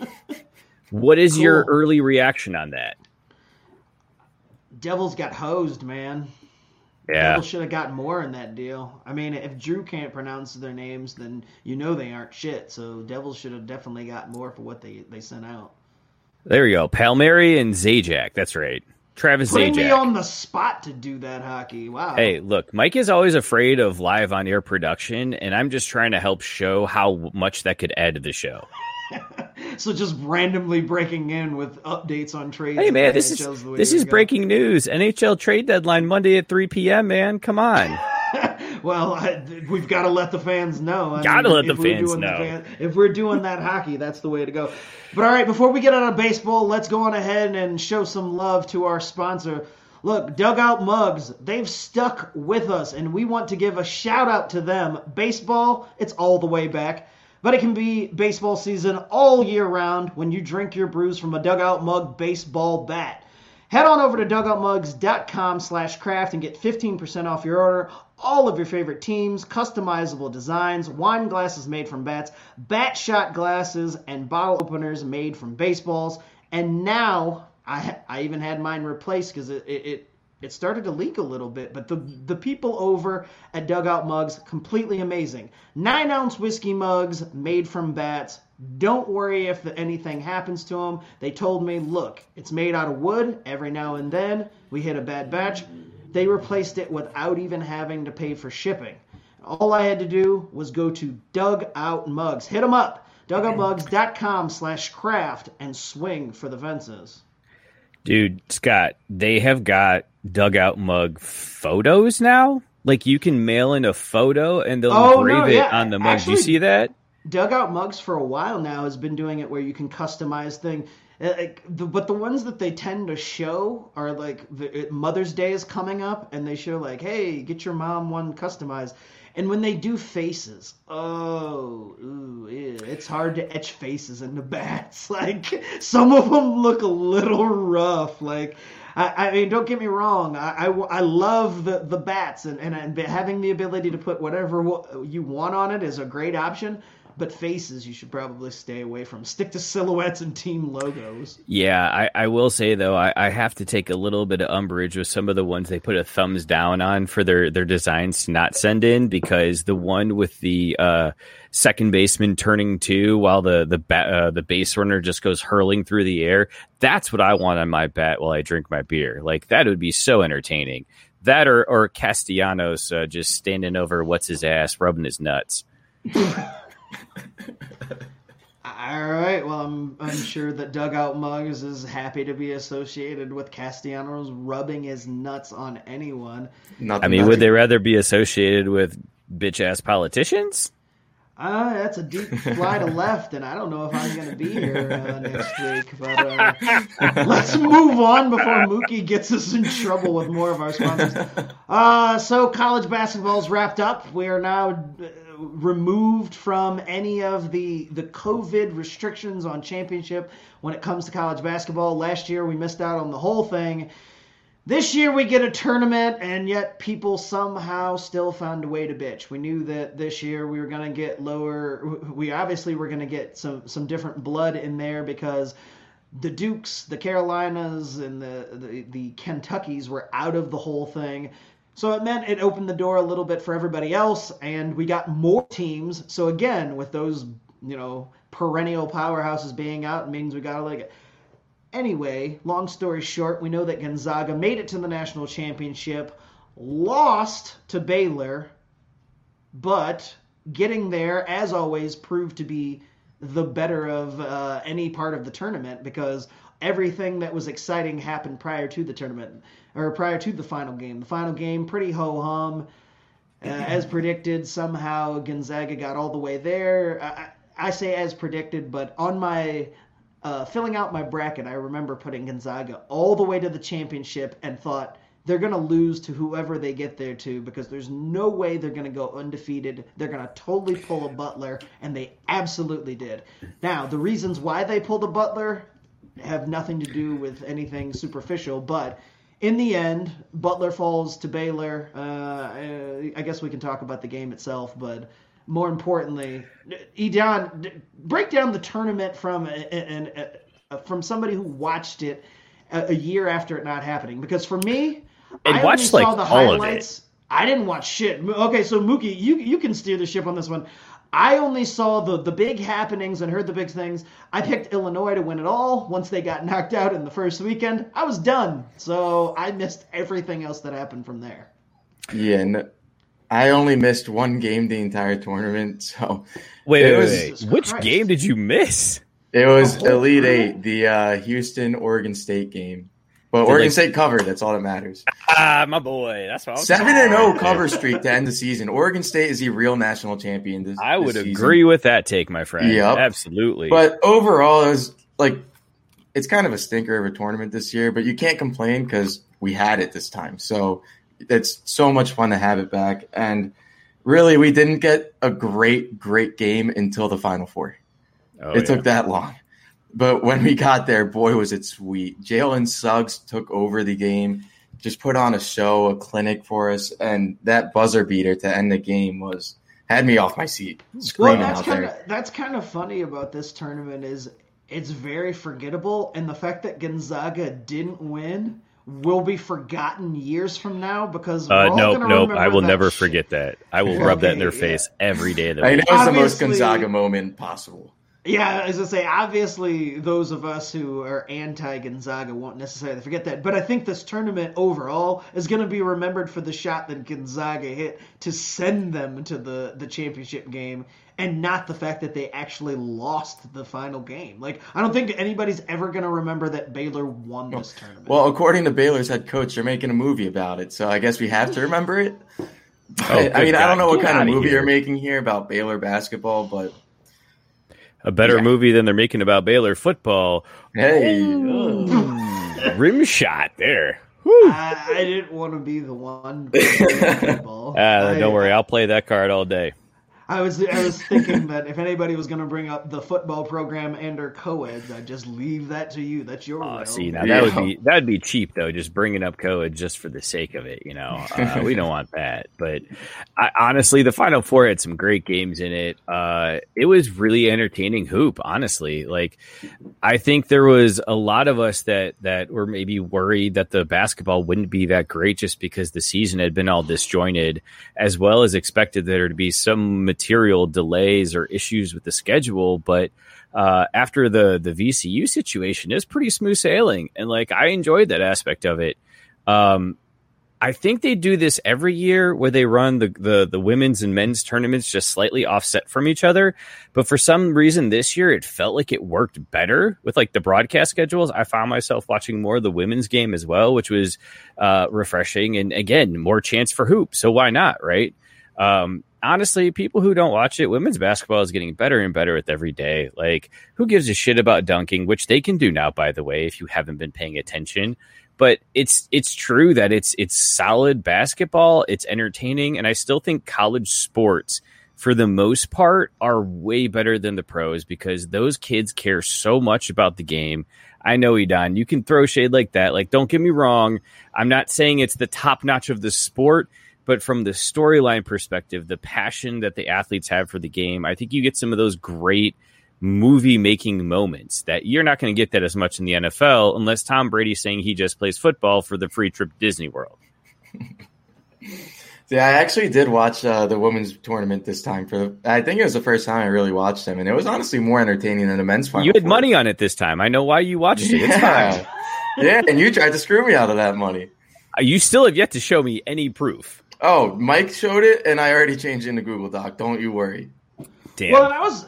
[laughs] what is your early reaction on that? Devils got hosed, man. Yeah. Devils should have got more in that deal. I mean, if Drew can't pronounce their names, then you know they aren't shit. So Devils should have definitely got more for what they, they sent out. There you go. Palmieri and Zajac. That's right. Travis Putting me on the spot to do that hockey. Wow. Hey, look, Mike is always afraid of live on air production, and I'm just trying to help show how much that could add to the show. [laughs] So just randomly breaking in with updates on trades. Hey, man, this is NHL's way this is go. breaking news. NHL trade deadline Monday at 3 p.m. Man, come on. [laughs] Well, I, we've got to let the fans know. I Gotta let the if we're fans know. fan- if we're doing that hockey, that's the way to go. But all right, before we get out of baseball, let's go on ahead and show some love to our sponsor. Look, Dugout Mugs, they've stuck with us, and we want to give a shout out to them. Baseball, it's all the way back. But it can be baseball season all year round when you drink your brews from a Dugout Mug baseball bat. Head on over to dugoutmugs.com slash craft and get 15% off your order. All of your favorite teams, customizable designs, wine glasses made from bats, bat shot glasses, and bottle openers made from baseballs. And now I, I even had mine replaced because it, it, it started to leak a little bit, but the the people over at Dugout Mugs completely amazing. Nine ounce whiskey mugs made from bats. Don't worry if anything happens to them. They told me, look, it's made out of wood. Every now and then we hit a bad batch. They replaced it without even having to pay for shipping. All I had to do was go to Dugout Mugs. Hit them up. Dugoutmugs.com slash craft and swing for the fences. Dude, Scott, they have got dugout mug photos now. Like you can mail in a photo and they'll Oh, engrave no, it yeah. on the mug. Do you Actually- see that? Dugout Mugs for a while now has been doing it where you can customize thing. Uh, but the ones that they tend to show are like the, Mother's Day is coming up, and they show like, "Hey, get your mom one customized." And when they do faces, oh, ooh, ew, it's hard to etch faces into bats. [laughs] Like some of them look a little rough. Like I, I mean, don't get me wrong. I, I, I love the, the bats, and, and, and having the ability to put whatever you want on it is a great option. But faces, you should probably stay away from. Stick to silhouettes and team logos. Yeah, I, I will say though, I, I have to take a little bit of umbrage with some of the ones they put a thumbs down on for their, their designs to not send in because the one with the uh, second baseman turning two while the the bat, uh, the base runner just goes hurling through the air, that's what I want on my bat while I drink my beer. Like that would be so entertaining. That or or Castellanos uh, just standing over what's his ass, rubbing his nuts. [laughs] [laughs] All right. Well, I'm I'm sure that Dugout Mugs is happy to be associated with Castellanos rubbing his nuts on anyone. I mean, would they rather be associated with bitch ass politicians? Uh, that's a deep fly to [laughs] left, and I don't know if I'm going to be here uh, next [laughs] week. But uh, let's move on before Mookie gets us in trouble with more of our sponsors. Uh, so, college basketball's wrapped up. We are now uh, removed from any of the the COVID restrictions on championship when it comes to college basketball. Last year, we missed out on the whole thing. This year we get a tournament, and yet people somehow still found a way to bitch. We knew that this year we were going to get lower. We obviously were going to get some some different blood in there because the Dukes, the Carolinas, and the, the the Kentuckys were out of the whole thing. So it meant it opened the door a little bit for everybody else, and we got more teams. So again, with those you know perennial powerhouses being out, it means we got to like it. Anyway, long story short, we know that Gonzaga made it to the national championship, lost to Baylor, but getting there, as always, proved to be the better of uh, any part of the tournament because everything that was exciting happened prior to the tournament or prior to the final game. The final game, pretty ho hum. Uh, [clears throat] as predicted, somehow Gonzaga got all the way there. I, I say as predicted, but on my uh, filling out my bracket, I remember putting Gonzaga all the way to the championship and thought they're going to lose to whoever they get there to because there's no way they're going to go undefeated. They're going to totally pull a Butler, and they absolutely did. Now, the reasons why they pulled a Butler have nothing to do with anything superficial, but in the end, Butler falls to Baylor. Uh, I guess we can talk about the game itself, but more importantly, Edon, break down the tournament from and from somebody who watched it a, a, year after it not happening. Because for me, and I watched only like saw the all highlights. of it. I didn't watch shit. Okay, so Mookie, you you can steer the ship on this one. I only saw the the big happenings and heard the big things. I picked Illinois to win it all. Once they got [laughs] knocked out in the first weekend, I was done. So I missed everything else that happened from there. Yeah, no, I only missed one game the entire tournament. [laughs] So wait, it wait, was, wait. which Christ. game did you miss? It was Elite? Eight, the uh, Houston Oregon State game. But Oregon State covered. That's all that matters. Ah, my boy. That's what I was Seven and zero cover streak to end the season. Oregon State is the real national champion. This, I would agree with that take, my friend. Yep. Absolutely. But overall, it was like it's kind of a stinker of a tournament this year. But you can't complain because we had it this time. So it's so much fun to have it back. And really, we didn't get a great, great game until the Final Four. Oh, it yeah. took that long. But when we got there, boy, was it sweet. Jalen Suggs took over the game, just put on a show, a clinic for us, and that buzzer beater to end the game was had me off my seat, screaming well, that's out kind there. of that's kind of funny about this tournament is it's very forgettable, and the fact that Gonzaga didn't win will be forgotten years from now because Uh, we're all nope, gonna nope. remember I will never sh- forget that. I will rub that in their [laughs] Okay, face every day of the I know week. it's the most Gonzaga moment possible. Yeah, as I say, obviously those of us who are anti Gonzaga won't necessarily forget that. But I think this tournament overall is going to be remembered for the shot that Gonzaga hit to send them to the, the championship game and not the fact that they actually lost the final game. Like, I don't think anybody's ever going to remember that Baylor won this tournament. Well, according to Baylor's head coach, they're making a movie about it, so I guess we have to remember it. But, Oh, I good mean, I don't know what Get kind of movie here. you're making here about Baylor basketball, but A better movie than they're making about Baylor football. hey, Rim shot there. I, I didn't want to be the one. [laughs] people. Uh, don't worry, I'll play that card all day. I was I was thinking that if anybody was going to bring up the football program and or co-eds, I'd just leave that to you. That's your Oh, will. see, now that would be that'd be cheap though, just bringing up co just for the sake of it. You know, [laughs] uh, we don't want that. But I, honestly, the Final Four had some great games in it. Uh, it was really entertaining hoop. Honestly, like I think there was a lot of us that that were maybe worried that the basketball wouldn't be that great just because the season had been all disjointed, as well as expected there to be some material delays or issues with the schedule. But uh, after the the VCU situation, is pretty smooth sailing, and like I enjoyed that aspect of it. Um, I think they do this every year where they run the, the the women's and men's tournaments just slightly offset from each other. But for some reason this year it felt like it worked better with like the broadcast schedules. I found myself watching more of the women's game as well, which was uh, refreshing and again more chance for hoop. So why not, right? Um, honestly, people who don't watch it, women's basketball is getting better and better with every day. Like, who gives a shit about dunking, which they can do now, by the way, if you haven't been paying attention. But it's it's true that it's it's solid basketball, it's entertaining, and I still think college sports, for the most part, are way better than the pros because those kids care so much about the game. I know, Edon, you can throw shade like that. Like, don't get me wrong. I'm not saying it's the top notch of the sport, but from the storyline perspective, the passion that the athletes have for the game, I think you get some of those great movie making moments that you're not going to get that as much in the NFL unless Tom Brady's saying he just plays football for the free trip to Disney World. [laughs] Yeah, I actually did watch uh, the women's tournament this time. For the, I think it was the first time I really watched them, and it was honestly more entertaining than the men's final. you had Four. money on it this time. I know why you watched it. It's Yeah. yeah, and you tried to screw me out of that money. You still have yet to show me any proof. Oh, Mike showed it, and I already changed into Google Doc. Don't you worry. Damn. Well, I was,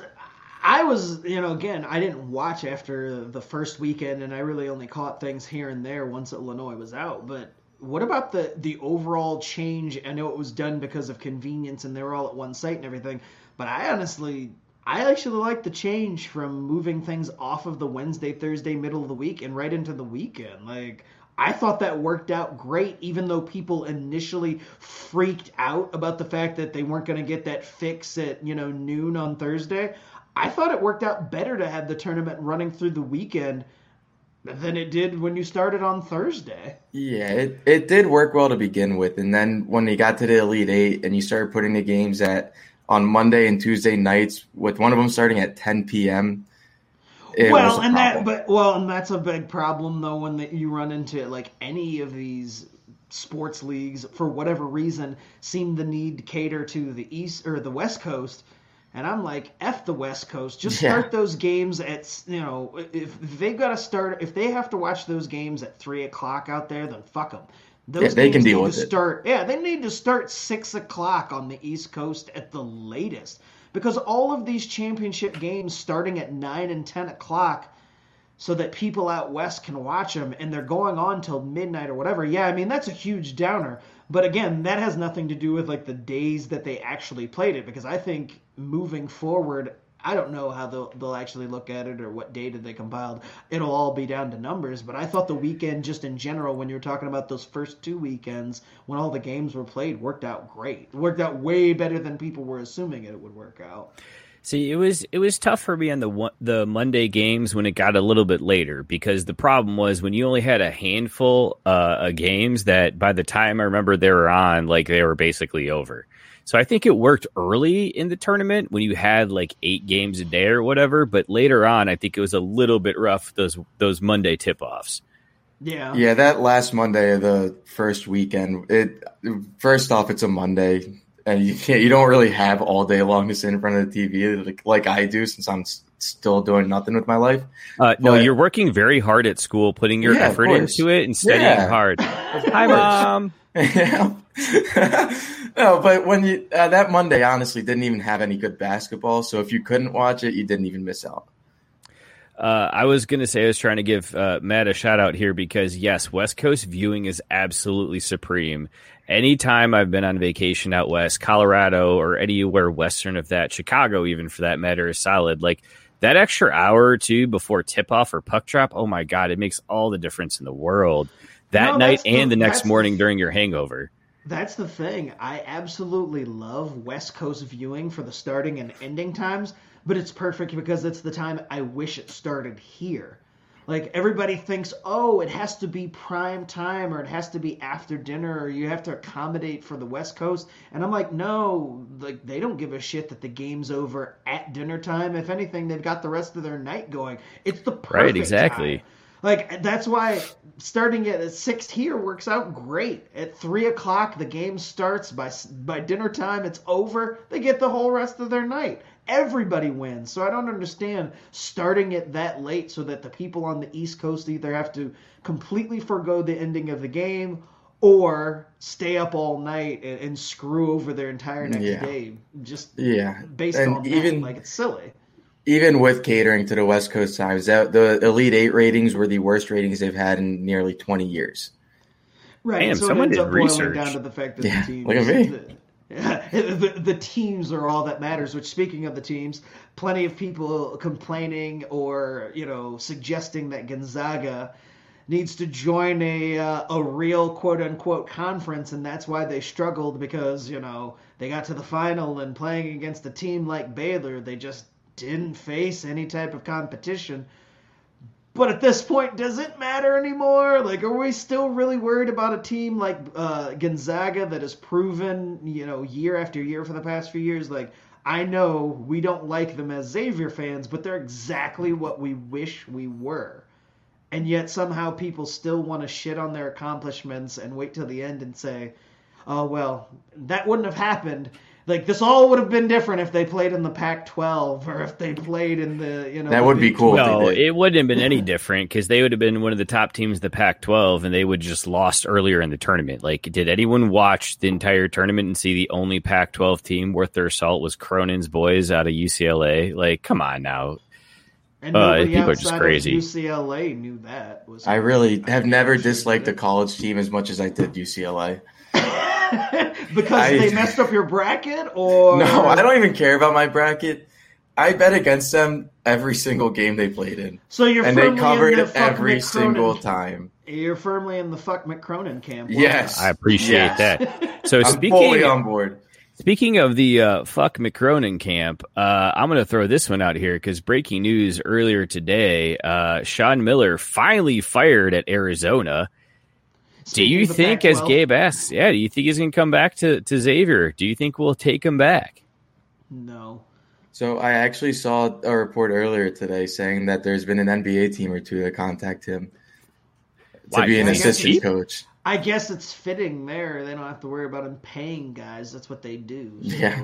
I was, you know, again, I didn't watch after the first weekend, and I really only caught things here and there once Illinois was out. But what about the the overall change? I know it was done because of convenience, and they were all at one site and everything. But I honestly, I actually like the change from moving things off of the Wednesday, Thursday, middle of the week, and right into the weekend. Like. I thought that worked out great, even though people initially freaked out about the fact that they weren't going to get that fix at you know noon on Thursday. I thought it worked out better to have the tournament running through the weekend than it did when you started on Thursday. Yeah, it, it did work well to begin with, and then when you got to the Elite Eight and you started putting the games at on Monday and Tuesday nights, with one of them starting at 10 p.m. Well, and that, but well, and that's a big problem though when that you run into like any of these sports leagues for whatever reason seem the need to cater to the east or the west coast. And I'm like, f the West Coast. Just Yeah. start those games at you know if, they've got to start if they have to watch those games at three o'clock out there, then fuck them. Those Yeah, they can deal with to it. Start yeah, they need to start six o'clock on the East Coast at the latest because all of these championship games starting at nine and ten o'clock so that people out west can watch them and they're going on till midnight or whatever. Yeah, I mean that's a huge downer. But again, that has nothing to do with like the days that they actually played it because I think moving forward, I don't know how they'll they'll actually look at it or what data they compiled. It'll all be down to numbers, but I thought the weekend just in general when you were talking about those first two weekends when all the games were played worked out great. It worked out way better than people were assuming it would work out. See, it was it was tough for me on the the Monday games when it got a little bit later because the problem was when you only had a handful uh, of games that by the time I remember they were on, like they were basically over. So I think it worked early in the tournament when you had like eight games a day or whatever, but later on, I think it was a little bit rough those those Monday tip offs. Yeah, yeah. That last Monday of the first weekend, it first off, it's a Monday and you can't you don't really have all day long to sit in front of the TV like, like I do since I'm still doing nothing with my life. Uh, no, you're working very hard at school, putting your yeah, effort into it and studying yeah. hard. [laughs] Hi, mom. [laughs] no, but when you uh, that Monday honestly didn't even have any good basketball, so if you couldn't watch it, you didn't even miss out. Uh, I was going to say I was trying to give uh, Matt a shout out here because yes, West Coast viewing is absolutely supreme, anytime I've been on vacation out west, Colorado or anywhere western of that, Chicago even for that matter, is solid. Like that extra hour or two before tip off or puck drop, oh my god, it makes all the difference in the world. That no, night and the, the next morning during your hangover. That's the thing. I absolutely love West Coast viewing for the starting and ending times, but it's perfect because it's the time I wish it started here like everybody thinks oh it has to be prime time or it has to be after dinner or you have to accommodate for the west coast. And i'm like no like they don't give a shit that the game's over at dinner time. If anything they've got the rest of their night going. It's the perfect right exactly. time. like that's why starting at six here works out great. At three o'clock the game starts. By by dinner time it's over. They get the whole rest of their night everybody wins. So I don't understand starting it that late so that the people on the East Coast either have to completely forego the ending of the game or stay up all night and, and screw over their entire next yeah. day. Just yeah, based and on even, that. like it's silly. Even with catering to the West Coast times, that the Elite Eight ratings were the worst ratings they've had in nearly twenty years. Right. Damn, so someone did research. down to the fact that yeah, the team look at me. [laughs] the, the teams are all that matters. Which, speaking of the teams, plenty of people complaining or you know suggesting that Gonzaga needs to join a uh, a real quote unquote conference, and that's why they struggled because you know they got to the final and playing against a team like Baylor, they just didn't face any type of competition. But at this point, does it matter anymore? Like, are we still really worried about a team like uh, Gonzaga that has proven, you know, year after year for the past few years? Like, I know we don't like them as Xavier fans, but they're exactly what we wish we were. And yet somehow people still want to shit on their accomplishments and wait till the end and say, oh, well, that wouldn't have happened like this all would have been different if they played in the Pac-12 or if they played in the you know that would be cool. No, it wouldn't have been any different because they would have been one of the top teams of the Pac-12 and they would just lost earlier in the tournament. Like, did anyone watch the entire tournament and see the only Pac-12 team worth their salt was Cronin's boys out of UCLA? Like, come on now. And uh, people are just crazy. UCLA knew that. Was I really have never disliked a college team as much as I did UCLA. [laughs] [laughs] because I, they messed up your bracket, or no? I don't even care about my bracket. I bet against them every single game they played in. So you're and they covered the every single time. You're firmly in the fuck Mick Cronin camp. yes, I appreciate yes. that. So [laughs] I'm speaking fully on board. Speaking of the uh, fuck Mick Cronin camp, uh, I'm going to throw this one out here because breaking news earlier today: uh, Sean Miller finally fired at Arizona do you think, as Gabe asks, yeah, do you think he's going to come back to, to Xavier? Do you think we'll take him back? No. So I actually saw a report earlier today saying that there's been an NBA team or two that contact him to Why? be an assistant coach. I guess it's fitting there. They don't have to worry about him paying guys. That's what they do. So. Yeah.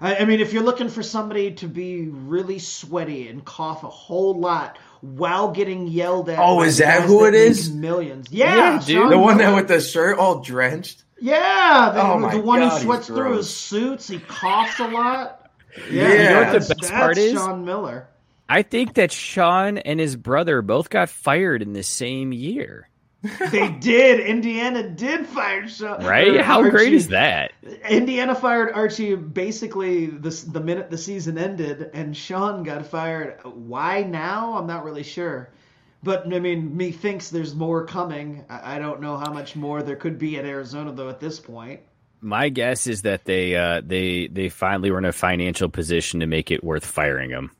I mean, if you're looking for somebody to be really sweaty and cough a whole lot while getting yelled at. Oh, is that who it is? Millions. Yeah, yeah dude. The one that with the shirt all drenched. Yeah, the, oh the one God, who sweats through his suits. He coughs a lot. [laughs] Yeah, yeah. you know what the best part is? Sean Miller. I think that Sean and his brother both got fired in the same year. They did. Indiana did fire Sean. Right? How Archie. great is that? Indiana fired Archie basically the, the minute the season ended, and Sean got fired. Why now? I'm not really sure. But I mean, me thinks there's more coming. I, I don't know how much more there could be at Arizona though at this point. My guess is that they uh, they they finally were in a financial position to make it worth firing him.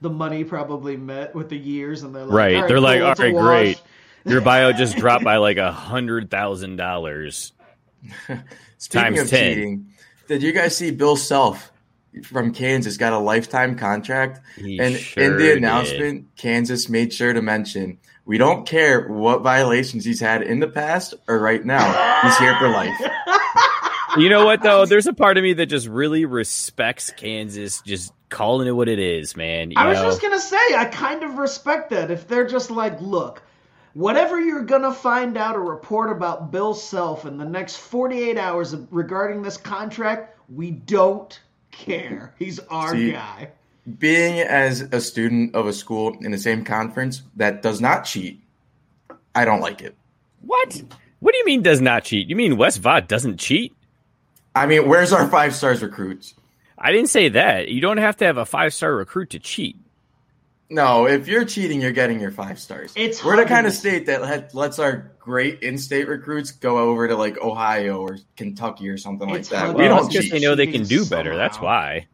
The money probably met with the years, and they're like, right. "All They're cool, like, all right, it's wash." great. Your bio just dropped by like a hundred thousand dollars. [laughs] Speaking Times of 10. cheating, did you guys see Bill Self from Kansas got a lifetime contract? He and sure in the did. announcement, Kansas made sure to mention we don't care what violations he's had in the past or right now. He's here for life. You know what though? There's a part of me that just really respects Kansas, just calling it what it is, man. You I was know? just gonna say, I kind of respect that. If they're just like, look, whatever you're gonna find out or report about Bill Self in the next 48 hours regarding this contract, we don't care. He's our See, guy. Being as a student of a school in the same conference that does not cheat, I don't like it. What? What do you mean does not cheat? You mean West Vaught doesn't cheat? I mean, where's our five stars recruits? I didn't say that. You don't have to have a five star recruit to cheat. No, if you're cheating, you're getting your five stars. It's We're the kind of state that let, lets our great in-state recruits go over to like Ohio or Kentucky or something like that. Huggins. We don't that's because cheat. they know they can cheating do better. That's why.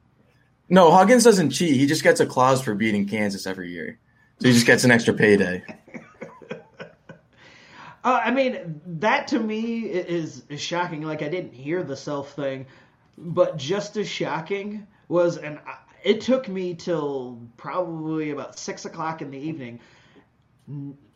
No, Huggins doesn't cheat. He just gets a clause for beating Kansas every year, so he just gets an extra payday. [laughs] Uh, I mean, that to me is is shocking. Like I didn't hear the self thing, but just as shocking was, and I, it took me till probably about six o'clock in the evening.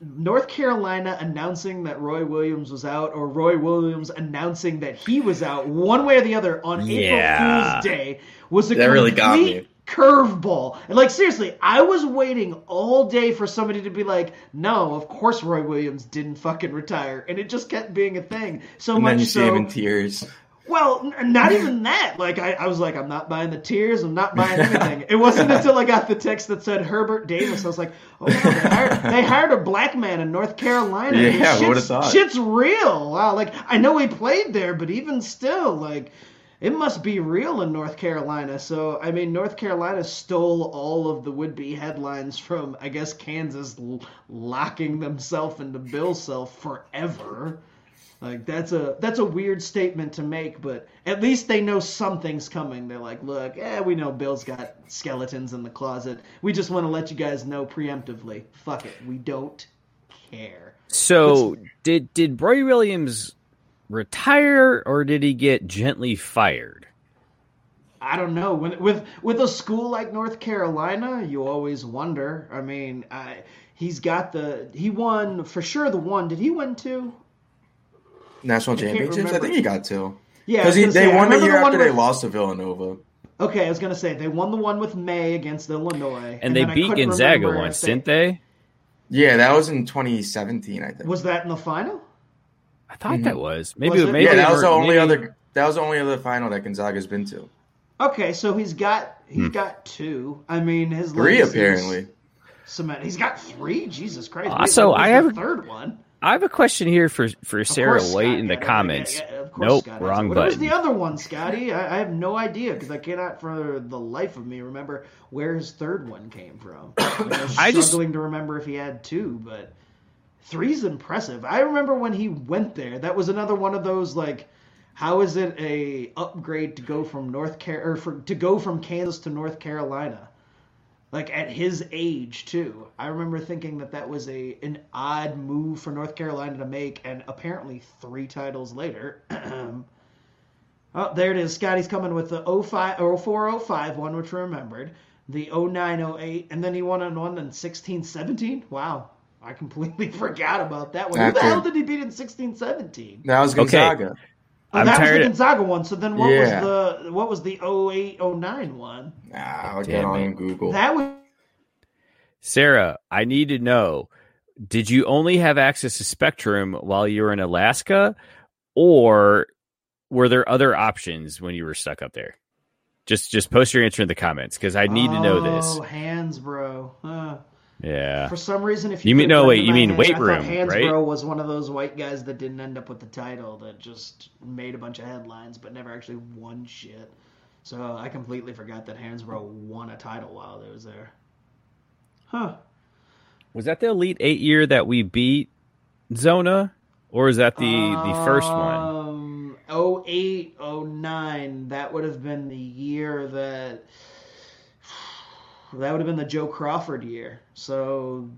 North Carolina announcing that Roy Williams was out, or Roy Williams announcing that he was out, one way or the other on Yeah. April Fool's Day was a That really got me. curveball. And like seriously, I was waiting all day for somebody to be like, "No, of course Roy Williams didn't fucking retire," and it just kept being a thing. So And much then you see so, him in tears. Well, n- not even [laughs] that. Like I, I was like, I'm not buying the tears. I'm not [laughs] buying anything. it wasn't until I got the text that said Hubert Davis. I was like, oh wow, they hired, they hired a black man in North Carolina. Yeah, Shit's- who would've thought? Shit's real. Wow. Like I know he played there, but even still, like. It must be real in North Carolina. So, I mean, North Carolina stole all of the would-be headlines from, I guess, Kansas l- locking themselves into Bill Self forever. Like that's a that's a weird statement to make, but at least they know something's coming. They're like, look, eh, we know Bill's got skeletons in the closet. We just want to let you guys know preemptively. Fuck it, we don't care. So did did Roy Williams retire or did he get gently fired? I don't know. When, with with a school like North Carolina, you always wonder. I mean, I, he's got the he won for sure. The one did he win two? National championships. I remember. think he got two. Yeah, because they say, won the year the one after they lost to Villanova. Okay, I was gonna say they won the one with May against Illinois, And, they beat Gonzaga once, if didn't they? Yeah, that was in 2017, I think. Was that in the final? I thought that was maybe. Was maybe yeah, that was the only maybe- other. That was the only other final that Gonzaga's been to. Okay, so he's got he's Hmm. got two. I mean, his Three legacy's apparently. Cement. He's got three. Jesus Christ! Also, Wait, I have a- third one. I have a question here for for Sarah course, White Scott, in the yeah, comments. yeah, yeah, course, nope, Scott, wrong What was button. the other one, Scotty? I, I have no idea because I cannot, for the life of me, remember where his third one came from. [coughs] I was I just- struggling to remember if he had two, but three's impressive. I remember when he went there. That was another one of those like. How is it a upgrade to go from North Car or for, to go from Kansas to North Carolina? Like at his age too. I remember thinking that that was a an odd move for North Carolina to make, and apparently three titles later. [clears throat] oh, there it is. Scotty's coming with the 05, or 0405 one, which we remembered, the 0908, and then he won on one in 1617. Wow. I completely [laughs] forgot about that one. Who the hell did he beat in 1617? That was Okay. Gonzaga. Oh, I'm that was tired the of- Gonzaga one. So then what Yeah. was the what was the 0809 one? Nah, I'll get Damn on. Google. That was Sarah, I need to know: Did you only have access to Spectrum while you were in Alaska, or were there other options when you were stuck up there? Just just post your answer in the comments because I need to know this. Oh, Hansbrough. Huh. Yeah. For some reason, if you, You mean- no, wait, you mean hand- weight I room, Hansbrough right? was one of those white guys that didn't end up with the title that just made a bunch of headlines but never actually won shit. So I completely forgot that Hansbrough won a title while he was there. Huh. Was that the Elite Eight year that we beat Zona, or is that the the first one? Um, 08, 09, that would have been the year that that would have been the Joe Crawford year. So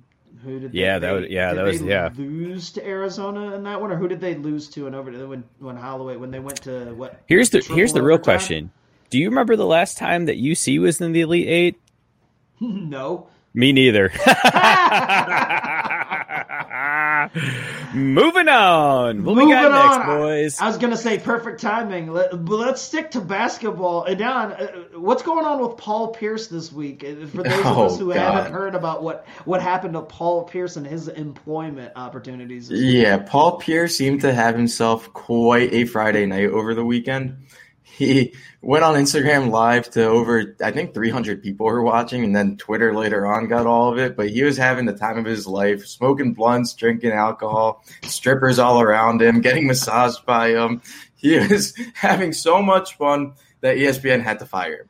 who did Yeah, they, that would- yeah, that was- they yeah. lose to Arizona in that one, or who did they lose to in over when when Holloway when they went to what? Here's the here's the real overtime? question. Do you remember the last time that UC was in the Elite Eight? [laughs] no. Me neither. [laughs] [laughs] Moving on. What we Moving got next, on. boys? I was gonna say perfect timing. Let, but let's stick to basketball. Edon, uh, what's going on with Paul Pierce this week? Uh, For those of [laughs] Oh, us who God. haven't heard about what what happened to Paul Pierce and his employment opportunities. Yeah, Paul Pierce seemed to have himself quite a Friday night over the weekend. He went on Instagram live to over, I think, 300 people were watching, and then Twitter later on got all of it. But he was having the time of his life, smoking blunts, drinking alcohol, strippers all around him, getting massaged by him. He [laughs] was having so much fun that ESPN had to fire him.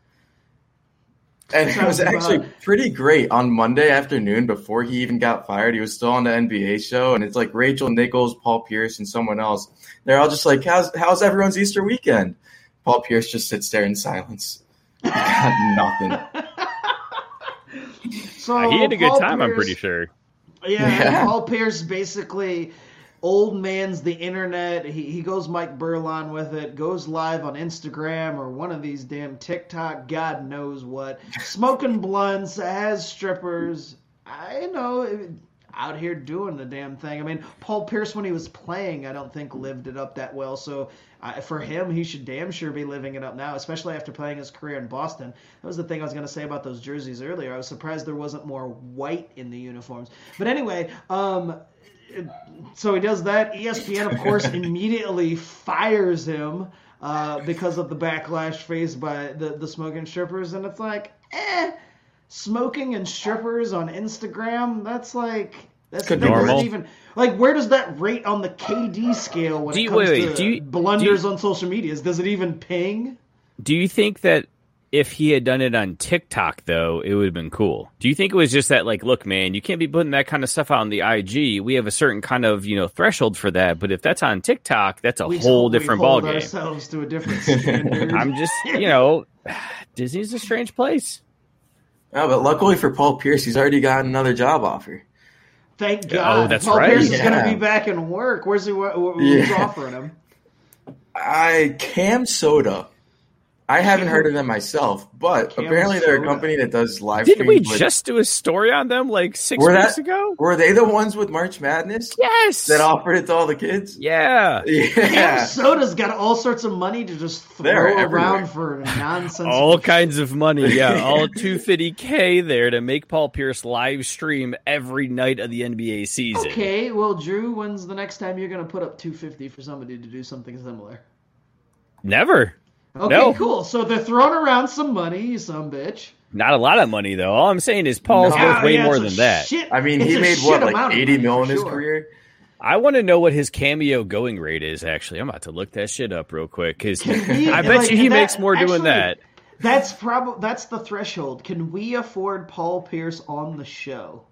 And it was actually pretty great on Monday afternoon before he even got fired. He was still on the NBA show, and it's like Rachel Nichols, Paul Pierce, and someone else. They're all just like, "How's how's everyone's Easter weekend?" Paul Pierce just sits there in silence. He got nothing. [laughs] So Uh, he had a good Paul time, I'm pretty sure. Yeah, Yeah. Paul Pierce basically old man's the internet. He he goes Mike Burlon with it, goes live on Instagram or one of these damn TikTok, God knows what. Smoking blunts, has strippers. I know out here doing the damn thing. I mean, Paul Pierce when he was playing, I don't think lived it up that well. So for him, he should damn sure be living it up now, especially after playing his career in Boston. That was the thing I was going to say about those jerseys earlier. I was surprised there wasn't more white in the uniforms. But anyway, um, so he does that. ESPN, of course, [laughs] immediately fires him uh, because of the backlash faced by the, the smoking strippers. And it's like, eh, smoking and strippers on Instagram, that's like. That's Good that normal. even like where does that rate on the KD scale when Do it comes wait, wait, to do you- blunders do you- on social medias? Does it even ping? Do you think that if he had done it on TikTok though, it would have been cool? Do you think it was just that like, look, man, you can't be putting that kind of stuff out on the IG. We have a certain kind of, you know, threshold for that, but if that's on TikTok, that's a We- whole we different hold ballgame. ourselves to a different [laughs] standard. I'm just, you know, [sighs] Disney's a strange place. Oh, but luckily for Paul Pierce, he's already got another job offer. Thank God. oh, that's Paul right. Pierce is going to be back in work. Where's he? What, who's Yeah. offering him? I CamSoda. I haven't heard of them myself, but Cam apparently they're a company that does live Didn't we with- just do a story on them like six Were weeks that- ago? Were they the ones with March Madness Yes. that offered it to all the kids? yeah. Cam Yeah. Soda's got all sorts of money to just They're throw everywhere. around for nonsense. [laughs] All kinds of money, yeah. [laughs] All 250k there to make Paul Pierce live stream every night of the NBA season. Okay, well, Drew, when's the next time you're going to put up 250 for somebody to do something similar? Never. Okay, No. cool. So they're throwing around some money, you some bitch. Not a lot of money though. All I'm saying is Paul's No. worth way Yeah, more it's a than that. shit- I mean, it's he a made shit what, like amount of 80 mil in his sure. career? I want to know what his cameo going rate is. Actually, I'm about to look that shit up real quick because [laughs] I bet like, you he that- makes more doing that. That's probably that's the threshold. Can we afford Paul Pierce on the show?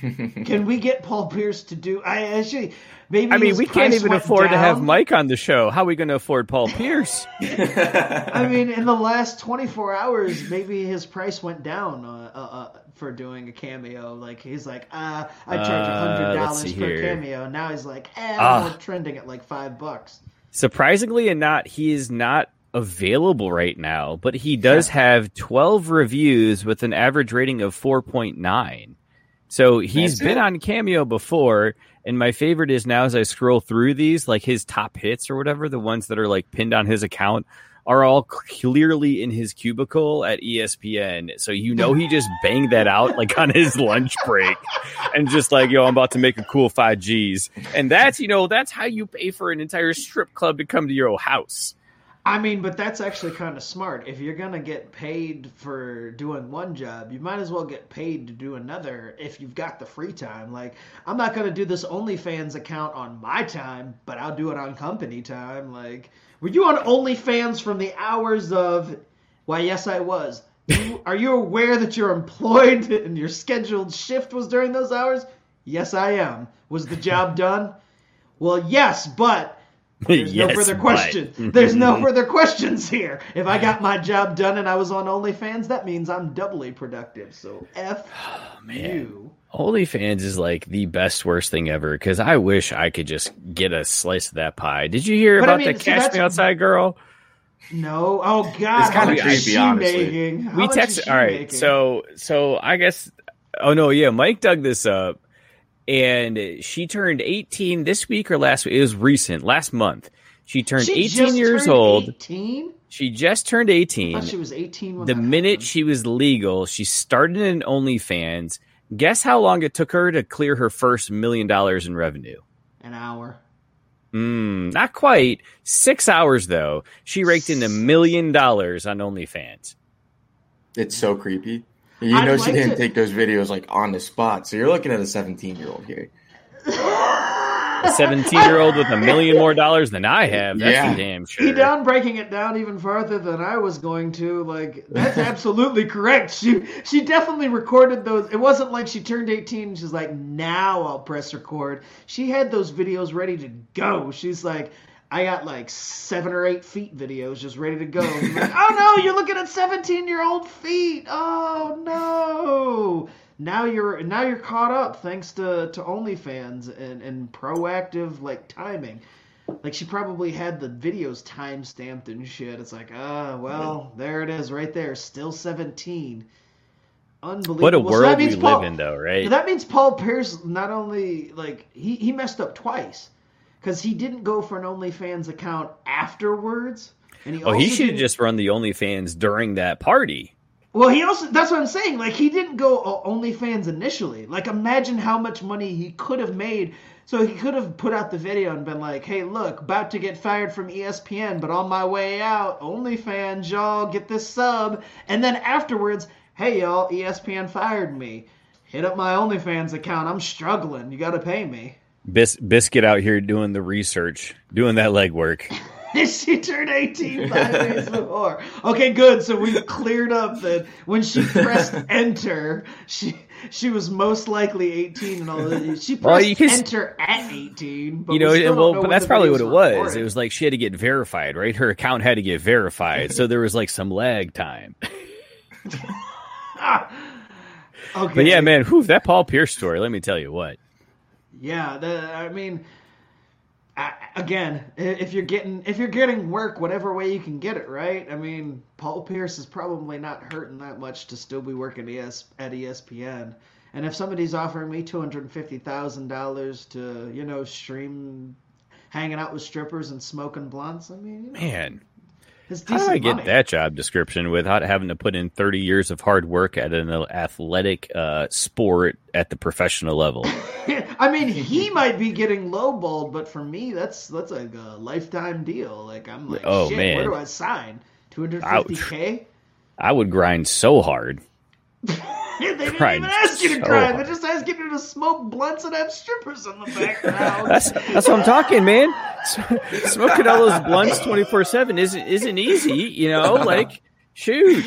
Can we get Paul Pierce to do? I actually maybe. I mean, we can't even went afford to have. Mike on the show. How are we going to afford Paul Pierce? [laughs] I mean, in the last 24 hours, maybe his price went down uh, uh, uh, for doing a cameo. Like he's like, uh, I charge a Uh, hundred let's dollars see per here. cameo. Now he's like, eh, Ah. I'm trending at like five bucks. Surprisingly and not, he is not available right now, but he does have 12 reviews with an average rating of 4.9. So he's That's been it? on Cameo before, and my favorite is now as I scroll through these, like his top hits or whatever, the ones that are like pinned on his account are all clearly in his cubicle at ESPN. So you know he just banged that out like on his lunch break and just like, yo, I'm about to make a cool five G's. And that's, you know, that's how you pay for an entire strip club to come to your house. I mean, but that's actually kind of smart. If you're gonna get paid for doing one job, you might as well get paid to do another if you've got the free time. Like, I'm not gonna do this OnlyFans account on my time, but I'll do it on company time. Like, were you on OnlyFans from the hours of? Why, yes, I was. Are you aware that you're employed [laughs] and your scheduled shift was during those hours? Yes, I am. Was the job done? Well, yes, but There's [laughs] Yes, no further but- [laughs] There's no further questions here. If I got my job done and I was on OnlyFans, that means I'm doubly productive. So F [sighs] oh, you. OnlyFans is like the best worst thing ever because I wish I could just get a slice of that pie. Did you hear But I about mean, the see, Cash Me Outside girl? No. Oh God. It's how much creepy, honestly. making? How we texted. All right, making? so so I guess. Oh no, yeah, Mike dug this up, and she turned 18 this week or last week. It was recent, last month. She turned She 18 just years turned old. 18? She just turned I 18. thought she was 18 when the that minute she was legal, she started an OnlyFans. Guess how long it took her to clear her first million dollars in revenue? an hour. Mm, not quite. Six hours though. She raked in a million dollars on OnlyFans. It's so creepy. You I'd know she like didn't to- take those videos like on the spot. So you're looking at a 17 year old here. A 17 year old with a million more dollars than I have. That's Yeah. for damn He down breaking it down even further than I was going to. Like that's [laughs] absolutely correct. She she definitely recorded those. It wasn't like she turned 18 and she's like, now I'll press record. She had those videos ready to go. She's like, I got like seven or eight feet videos just ready to go. [laughs] Like, oh no, you're looking at 17 year old feet. Oh no. Now you're now you're caught up thanks to, to OnlyFans and, and proactive like timing. Like she probably had the videos time stamped and shit. It's like, ah, well, there it is, right there, still seventeen. Unbelievable. What a So world we means live in, though, right? That means Paul Pierce not only like he he messed up twice because he didn't go for an OnlyFans account afterwards, and he Oh, he should have just run the OnlyFans during that party. well, he also that's what I'm saying. Like he didn't go uh, OnlyFans initially. Like imagine how much money he could have made. So he could have put out the video and been like, "Hey, look, about to get fired from ESPN, but on my way out, OnlyFans, y'all get this sub." And then afterwards, "Hey, y'all, ESPN fired me. Hit up my OnlyFans account. I'm struggling. You got to pay me." Bis- Biscuit out here doing the research, doing that legwork. [laughs] she turned 18 five days before. Okay, good. So we cleared up that when she pressed [laughs] enter, she she was most likely 18 and all that. She pressed Well, can enter at 18. But you we know, don't well, know but that's probably what it was. It was like she had to get verified, right? Her account had to get verified, so there was like some lag time. [laughs] Okay. But yeah, man, whew, that Paul Pierce story. Let me tell you what. Yeah, the, I mean, I, again, if you're getting if you're getting work, whatever way you can get it, right? I mean, Paul Pierce is probably not hurting that much to still be working ES, at ESPN. And if somebody's offering me two hundred fifty thousand dollars to, you know, stream hanging out with strippers and smoking blunts, I mean, you know, Man, how do I get money. that job description without having to put in 30 years of hard work at an athletic uh, sport at the professional level? [laughs] I mean, [laughs] he might be getting lowballed, but for me, that's that's like a lifetime deal. Like I'm like, Oh, shit, man. where do I sign? Two hundred fifty k. I would grind so hard. [laughs] They didn't Grind even ask you to so grind. hard. They just asked you to smoke blunts and have strippers in the background. [laughs] That's that's what I'm talking, man. Smoking all those blunts 24 seven isn't isn't easy, you know. Like, shoot.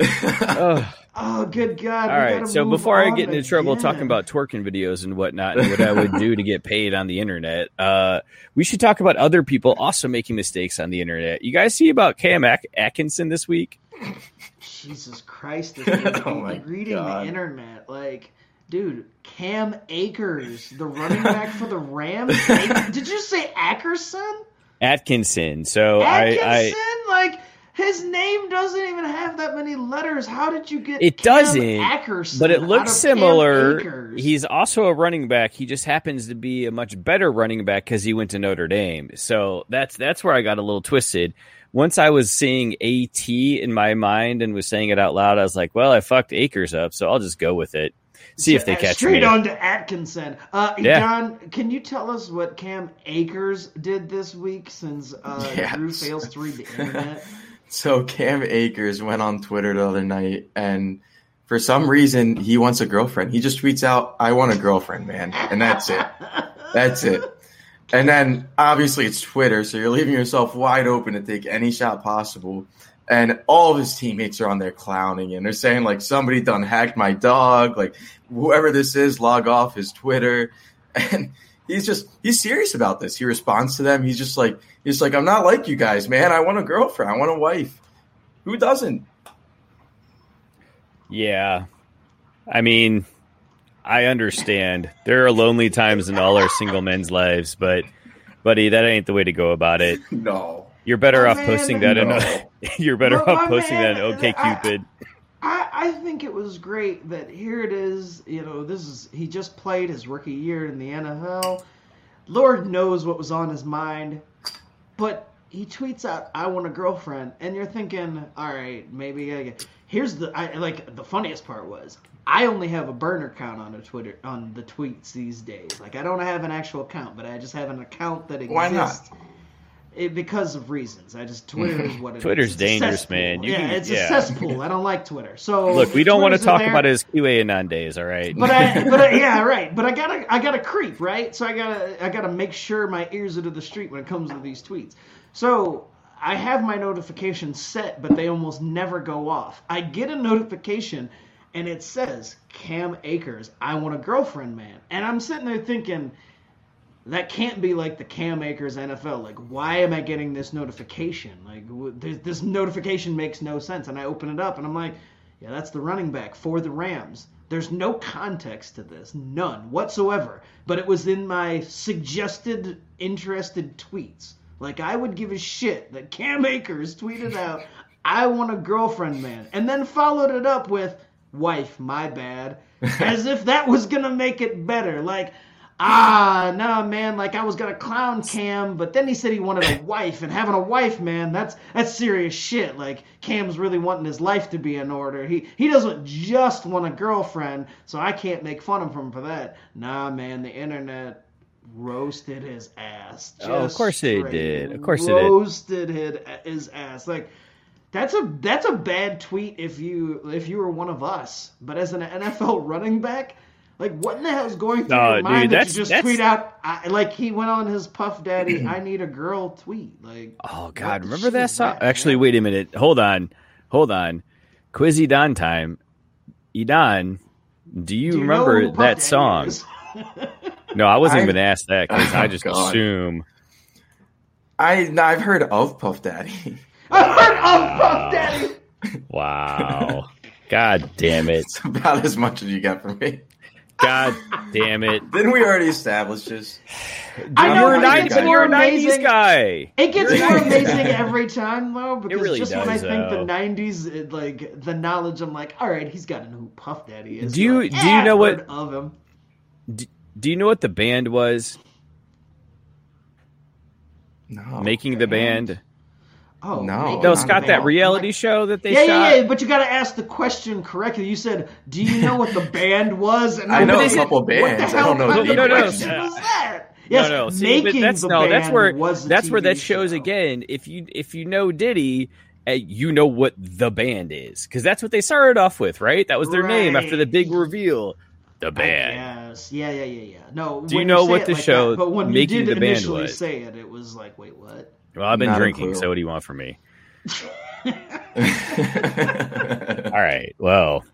Ugh. Oh, good God! All we right. gotta So before I get into trouble again. talking about twerking videos and whatnot and what I would do to get paid on the internet, uh, we should talk about other people also making mistakes on the internet. You guys see about Cam Ak- Atkinson this week? Jesus Christ, this [laughs] dude Oh my reading God. the internet, like. Dude, Cam Akers, the running back for the Rams. Did you say Ackerson? Atkinson. So Atkinson? I, I like his name doesn't even have that many letters. How did you get it Cam doesn't, Ackerson but it looks similar. He's also a running back. He just happens to be a much better running back because he went to Notre Dame. So that's that's where I got a little twisted. Once I was seeing AT in my mind and was saying it out loud, I was like, "Well, I fucked Acres up, so I'll just go with it. See if they catch straight me." on to Atkinson. Uh, Yeah. Don, can you tell us what Cam Akers did this week since uh, [laughs] Yes. Drew fails to read the internet? [laughs] So Cam Akers went on Twitter the other night, and for some reason he wants a girlfriend. He just tweets out, "I want a girlfriend, man," and that's it. That's it. And then obviously it's Twitter, so you're leaving yourself wide open to take any shot possible. And all of his teammates are on there clowning and they're saying like somebody done hacked my dog, like whoever this is, log off his Twitter. [laughs] And he's just he's serious about this. He responds to them. He's just like he's like I'm not like you guys, man. I want a girlfriend. I want a wife. Who doesn't? Yeah. I mean, I understand. There are lonely times in all our single men's lives, but buddy, that ain't the way to go about it. [laughs] No. You're better Oh, off man, posting that in no. a, [laughs] you're better Well, off my posting that in man, OK I- Cupid. I, I think it was great that here it is. You know, this is he just played his rookie year in the NFL. Lord knows what was on his mind, but he tweets out, "I want a girlfriend," and you're thinking, "All right, maybe." I get... Here's the I, like the funniest part was I only have a burner count on a Twitter on the tweets these days. Like I don't have an actual account, but I just have an account that exists. Why not? It, because of reasons. I just Twitter is what it is. Twitter's It's dangerous, man. You yeah, can- it's yeah. a cesspool. I don't like Twitter. So Look, we don't want to Twitter's talk there. about his QAnon days, all right? But I, but I, [laughs] yeah, right. But I gotta, I gotta creep, right? So I gotta, I gotta make sure my ears are to the street when it comes to these tweets. So I have my notifications set, but they almost never go off. I get a notification, and it says Cam Akers, I want a girlfriend, man. And I'm sitting there thinking, that can't be like the Cam Akers NFL. Like, why am I getting this notification? Like, this, this notification makes no sense. And I open it up, and I'm like, yeah, that's the running back for the Rams. There's no context to this, none whatsoever. But it was in my suggested interested tweets. Like, I would give a shit that Cam Akers tweeted out, [laughs] I want a girlfriend, man. And then followed it up with, wife, my bad. [laughs] As if that was going to make it better. Like, ah, nah, man, like I was gonna clown Cam, but then he said he wanted a [laughs] wife, and having a wife, man, that's that's serious shit. Like Cam's really wanting his life to be in order. He he doesn't just want a girlfriend, so I can't make fun of him for that. Nah, man, the internet roasted his ass. Oh, of course they did. Of course they did. roasted his, his ass. Like that's a that's a bad tweet if you if you were one of us. But as an NFL running back, like what in the hell is going through No, your mind dude, that you just that's- tweet out I, like he went on his Puff Daddy I need a girl tweet. Like Oh God, remember that song? that, Actually, wait a minute. Hold on, hold on. Quizzy Don time. Edon, do you, Do you know remember that Daddy song? [laughs] No, I wasn't I- even asked that because [laughs] oh, I Oh, just God. assume. I no, I've heard of Puff Daddy. [laughs] I've heard of Puff Daddy. Wow. God damn it. It's about as much as you get from me. God damn it. Didn't we already establish this? [sighs] I know, you're a it nineties, gets more a nineties amazing- guy. It gets You're more amazing every time though, because really just when I does, think though. the '90s, it, like the knowledge, I'm like, all right, he's got to know who Puff Daddy is. Do you- Like, do you know what- of him? Do you know what the band was? No. Making the band? Oh No. Making No, Scott, that Band. reality show that they yeah, shot. yeah, yeah, but you got to ask the question correctly. You said, "Do you know what the band was?" And I I'm know a couple what the bands. I don't know kind the No, no, uh, was that? Yes, no, no. See, but making that's the no. That's band where was the that's where that shows show. again. If you if you know Diddy, uh, you know what the band is because that's what they started off with, right? That was their name after the big reveal. The band. guess. Yeah, yeah, yeah, yeah. No. Do you know say what the like show that, but when Making you did the Band initially was? say it, it was like, wait, what? Well, I've been Not drinking, so what do you want from me? [laughs] All right. Well,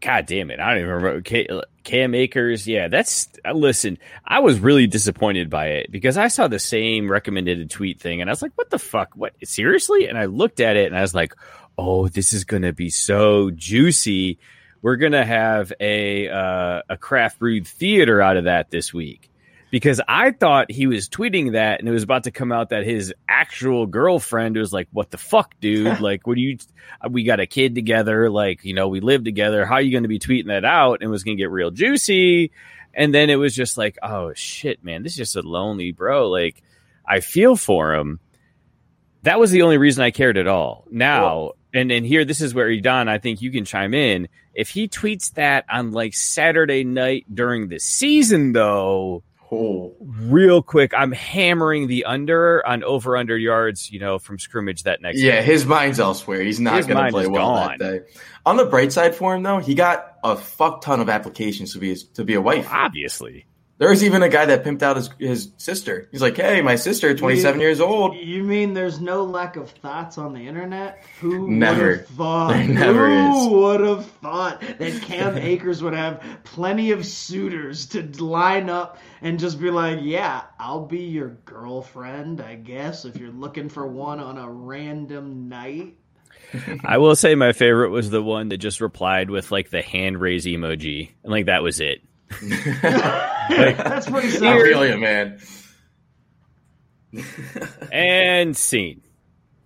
God damn it. I don't even remember. K- Cam Akers. Yeah, that's. uh, Listen, I was really disappointed by it because I saw the same recommended tweet thing and I was like, what the fuck? What? Seriously? And I looked at it and I was like, oh, this is going to be so juicy. We're going to have a, uh, a craft brewed theater out of that this week because I thought he was tweeting that and it was about to come out that his actual girlfriend was like, What the fuck, dude? [laughs] like, what do you, we got a kid together. Like, you know, we live together. How are you going to be tweeting that out? And it was going to get real juicy. And then it was just like, Oh shit, man, this is just a lonely bro. Like, I feel for him. That was the only reason I cared at all. Now, and and here, this is where Edon, I think you can chime in. If he tweets that on like Saturday night during the season, though, Oh, real quick, I'm hammering the under on over under yards, you know, from scrimmage that next yeah, game. his mind's elsewhere. He's not going to play well gone. that day. On the bright side for him, though, he got a fuck ton of applications to be to be a wife. Obviously. There was even a guy that pimped out his, his sister. He's like, "Hey, my sister, 27 You- years old." You mean there's no lack of thoughts on the internet? Who Never. thought? [laughs] There never who is. would have thought that Cam [laughs] Akers would have plenty of suitors to line up and just be like, "Yeah, I'll be your girlfriend, I guess, if you're looking for one on a random night." I will say my favorite was the one that just replied with like the hand raise emoji, and like that was it. That's pretty I solid. feel you, man. And scene.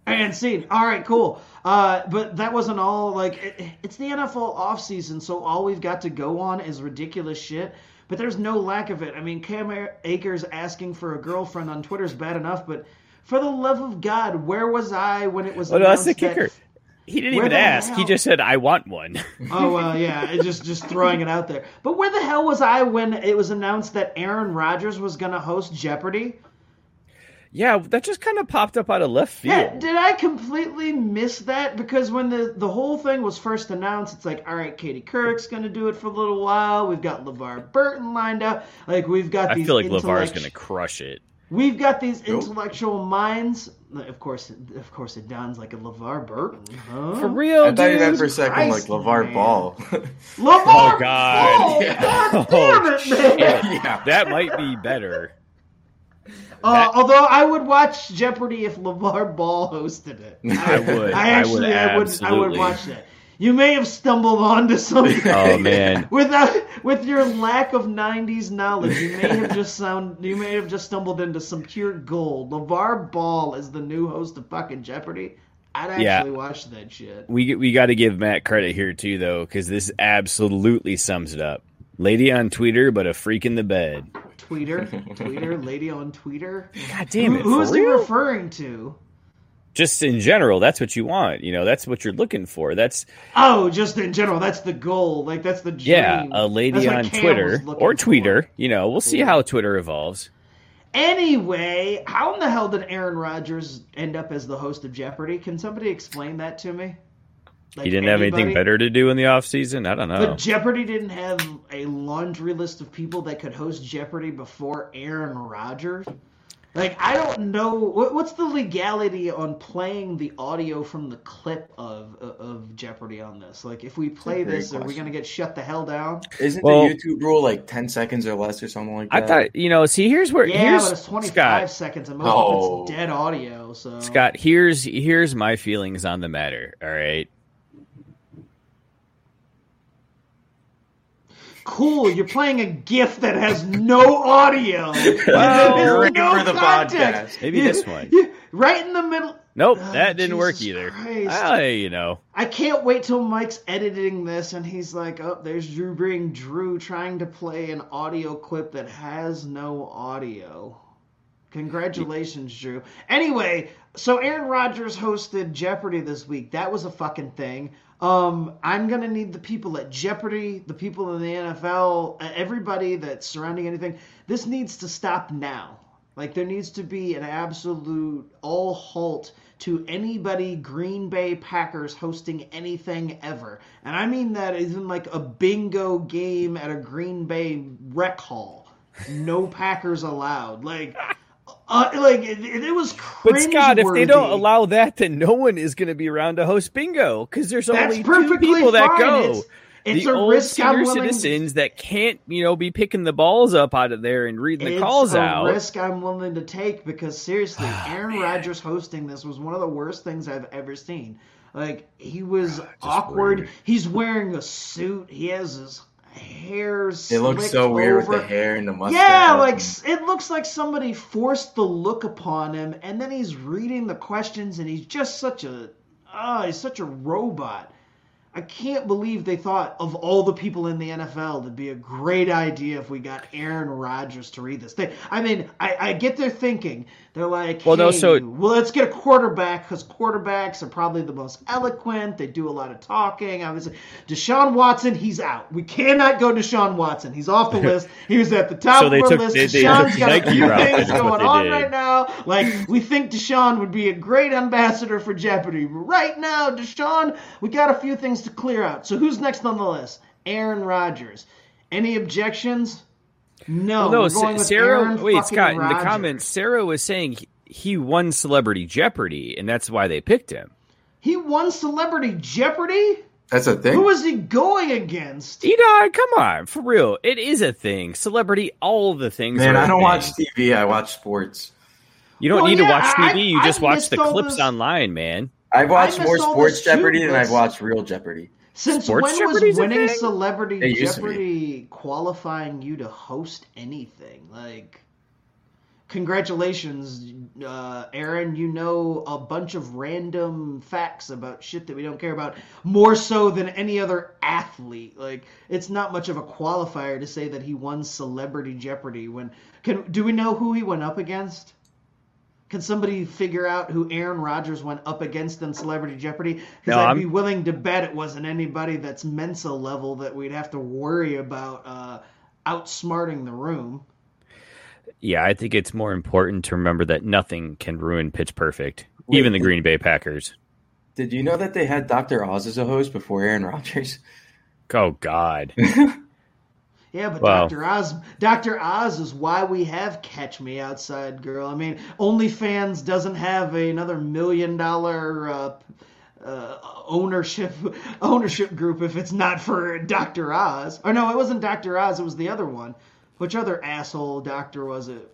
And scene. All right, cool. Uh, but that wasn't all. Like, it, it's the NFL offseason, so all we've got to go on is ridiculous shit. But there's no lack of it. I mean, Cam Akers asking for a girlfriend on Twitter is bad enough, but for the love of God, where was I when it was Oh no, that's the announced that- kicker. He didn't Where even the ask. He just said, "I want one." [laughs] Oh well, yeah, just just throwing it out there. But where the hell was I when it was announced that Aaron Rodgers was going to host Jeopardy? yeah, that just kind of popped up out of left field. Yeah, did I completely miss that? Because when the, the whole thing was first announced, it's like, all right, Katie Couric's going to do it for a little while. We've got LeVar Burton lined up. Like, we've got I these feel like LeVar's going to crush it. We've got these intellectual minds. Of course, of course, it downs like a LeVar Burton. Huh? For real, I thought you dude. meant for a second Christ, like LeVar man. Ball. [laughs] LeVar Oh God! Ball! [laughs] God damn it, man! yeah. That might be better. Uh, although I would watch Jeopardy if LeVar Ball hosted it. [laughs] I would. I actually, I would, I would absolutely. watch that. You may have stumbled onto something. Oh [laughs] man, Without, with your lack of '90s knowledge, you may have just sound, you may have just stumbled into some pure gold. LeVar Ball is the new host of fucking Jeopardy. I'd actually Yeah. watch that shit. we we got to give Matt credit here too, though, because this absolutely sums it up. Lady on Twitter, but a freak in the bed. Tweeter, [laughs] tweeter, lady on Tweeter. God damn it! Who, who's for he referring to? Just in general, that's what you want. You know, that's what you're looking for. That's Oh, just in general, that's the goal. Like that's the dream. yeah, a lady on Twitter or for. Tweeter. You know, we'll see how Twitter evolves. Anyway, how in the hell did Aaron Rodgers end up as the host of Jeopardy? Can somebody explain that to me? Like he didn't have anything better to do in the off season. I don't know. But Jeopardy didn't have a laundry list of people that could host Jeopardy before Aaron Rodgers. Like I don't know what, what's the legality on playing the audio from the clip of of, of Jeopardy on this. Like if we play great this, are we gonna get shut the hell down? Isn't Well- the YouTube rule like 10 seconds or less or something like that? I thought you know. See, here's where Yeah, here's but it's twenty five Scott. seconds, and most Oh. of it's dead audio. So Scott, here's here's my feelings on the matter. All right. Cool. You're playing a GIF that has no audio. [laughs] Well, There's great no for the context. Maybe You- this [laughs] one. you- right in the middle. Nope, Oh, that didn't work either. Christ. Ah, you know. I can't wait till Mike's editing this and he's like, oh, there's Drew being Drew trying to play an audio clip that has no audio. Congratulations, Drew. Anyway, so Aaron Rodgers hosted Jeopardy this week. That was a fucking thing. Um, I'm gonna need the people at Jeopardy, the people in the NFL, everybody that's surrounding anything. This needs to stop now. Like there needs to be an absolute all halt to anybody Green Bay Packers hosting anything ever. And I mean that isn't like a bingo game at a Green Bay rec hall. No Packers allowed. Like uh, like it, it was crazy. But Scott, if they don't allow that, then no one is going to be around to host bingo because there's That's only two people that go. It's- it's the a old risk I'm senior willing- citizens that can't, you know, be picking the balls up out of there and reading the it's calls a out. risk I'm willing to take because seriously, Aaron Rodgers hosting this was one of the worst things I've ever seen. Like he was awkward. weird. He's wearing a suit. He has his hair. It looks so weird with the hair and the mustache. Yeah, like s- it looks like somebody forced the look upon him, and then he's reading the questions, and he's just such a, oh, he's such a robot. I can't believe they thought of all the people in the NFL it'd be a great idea if we got Aaron Rodgers to read this thing. I mean, I, I get their thinking. They're like, Well, no, so- well, let's get a quarterback because quarterbacks are probably the most eloquent. They do a lot of talking. I Obviously, Deshaun Watson, he's out. We cannot go Deshaun Watson. He's off the [laughs] list. He was at the top So of they our took- list. they- they Deshaun's took got a few things going on did. right now. Like we think Deshaun would be a great ambassador for Jeopardy. Right now, Deshaun, we got a few things to clear out. So who's next on the list? Aaron Rodgers. Any objections? No, Well, no, we're going Sa- with Sarah. Aaron wait, fucking Scott. In the comments, Sarah was saying he, he won Celebrity Jeopardy, and that's why they picked him. He won Celebrity Jeopardy. That's a thing. Who is he going against? Edon, come on, for real. It is a thing. Celebrity, all the things. Man, are a I don't thing. watch TV. I watch sports. You don't Well, need yeah, to watch I- TV. You I just watch the clips this- online, man. I've watched more missed all Sports this Jeopardy than I've watched Real Jeopardy. Since Sports when Jeopardy's was winning? Celebrity It used to be. Jeopardy qualifying you to host anything? Like, congratulations, uh, Aaron. You know a bunch of random facts about shit that we don't care about more so than any other athlete. Like, it's not much of a qualifier to say that he won Celebrity Jeopardy. When can do we know who he went up against? Can somebody figure out who Aaron Rodgers went up against in Celebrity Jeopardy? Because No, I'd I'm- be willing to bet it wasn't anybody that's Mensa level that we'd have to worry about uh, outsmarting the room. Yeah, I think it's more important to remember that nothing can ruin Pitch Perfect, even the Green Bay Packers. Did you know that they had Dr. Oz as a host before Aaron Rodgers? Oh God. [laughs] Yeah, but Wow. Dr. Oz, Dr. Oz is why we have Catch Me Outside Girl. I mean, OnlyFans doesn't have another million dollar uh, uh, ownership [laughs] ownership group if it's not for Dr. Oz. Or no, it wasn't Dr. Oz. It was the other one. Which other asshole doctor was it?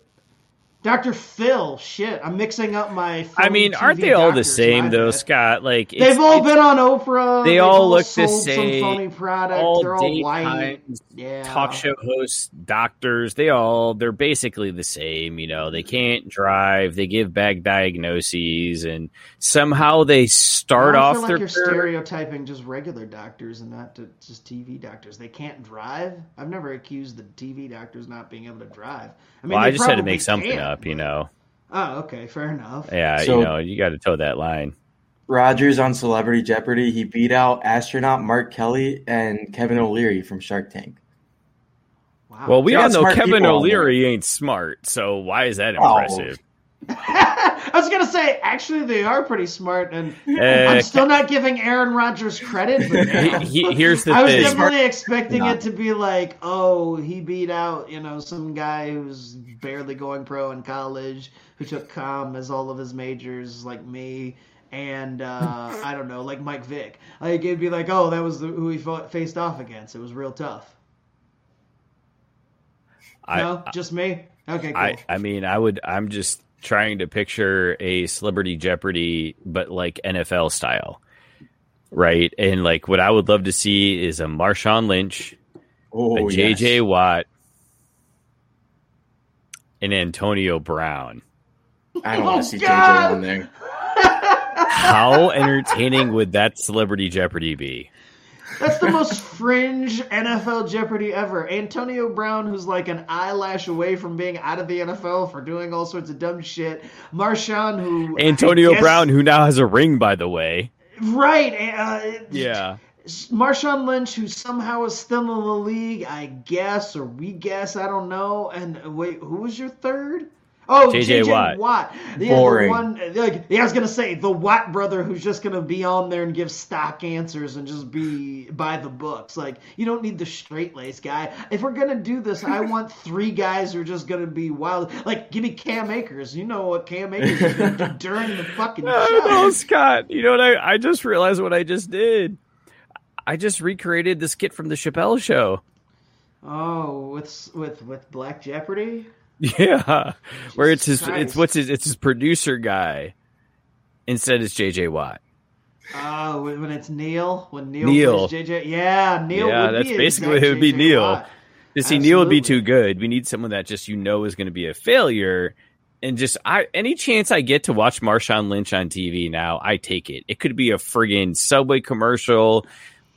Dr. Phil. Shit, I'm mixing up my. I mean, aren't they all the same though. Scott? Like They've all been on Oprah. They They've all look the same. Some phony product. all They're all white. Yeah. talk show hosts, doctors, they all they're basically the same, you know. They can't drive, they give bad diagnoses and somehow they start I off feel like their you're career- stereotyping just regular doctors and not just TV doctors. They can't drive. I've never accused the TV doctors not being able to drive. I mean, well, I just had to make something can. up, you know. Oh, okay, fair enough. Yeah, So- you know, you got to toe that line. Rodgers on Celebrity Jeopardy, he beat out astronaut Mark Kelly and Kevin O'Leary from Shark Tank. Wow. Well, we They all know Kevin people on there. O'Leary ain't smart, so why is that Oh. [laughs] impressive? I was gonna say, actually, they are pretty smart, and Eh, I'm still not giving Aaron Rodgers credit. But damn. He- he- here's the I was thing. definitely expecting Not. it to be like, oh, he beat out, you know, some guy who's barely going pro in college, who took com as all of his majors, like me, and uh, [laughs] I don't know, like Mike Vick. Like it'd be like, oh, that was the, who he fought, faced off against. It was real tough. I, no, just me. Okay, cool. I, I mean, I would. I'm just trying to picture a Celebrity Jeopardy, but like NFL style, right? And like, what I would love to see is a Marshawn Lynch, Oh, a JJ yes. Watt, and Antonio Brown. I don't Oh, want to see God. JJ on there. How entertaining would that Celebrity Jeopardy be? That's the most fringe NFL Jeopardy ever. Antonio Brown, who's like an eyelash away from being out of the NFL for doing all sorts of dumb shit. Marshawn, who Antonio guess- Brown, who now has a ring, by the way. right? Uh, Yeah. Marshawn Lynch, who somehow is still in the league, I guess, or we guess, I don't know. And wait, who was your third? Oh, JJ JJ, Watt. Yeah, Boring. The one, like, yeah, I was gonna say the Watt brother, who's just gonna be on there and give stock answers and just be by the books. Like, you don't need the straight lace guy. If we're gonna do this, I want [laughs] three guys who are just gonna be wild. Like, give me Cam Akers. You know what Cam Akers is gonna do [laughs] during the fucking No, show. no, Scott. You know what? I, I just realized what I just did. I just recreated the skit from the Chappelle show. Oh, with with with Black Jeopardy. Yeah, where it's his Jesus it's Christ. what's his it's his producer guy. Instead, it's JJ Watt. Oh, when when it's Neil, when Neil, Neil. JJ, yeah, Neil. yeah, that's basically it would be Neil. Watt. To see Neil would be too good. We need someone that just you know is going to be a failure. And just I any chance I get to watch Marshawn Lynch on TV now, I take it. It could be a friggin' Subway commercial.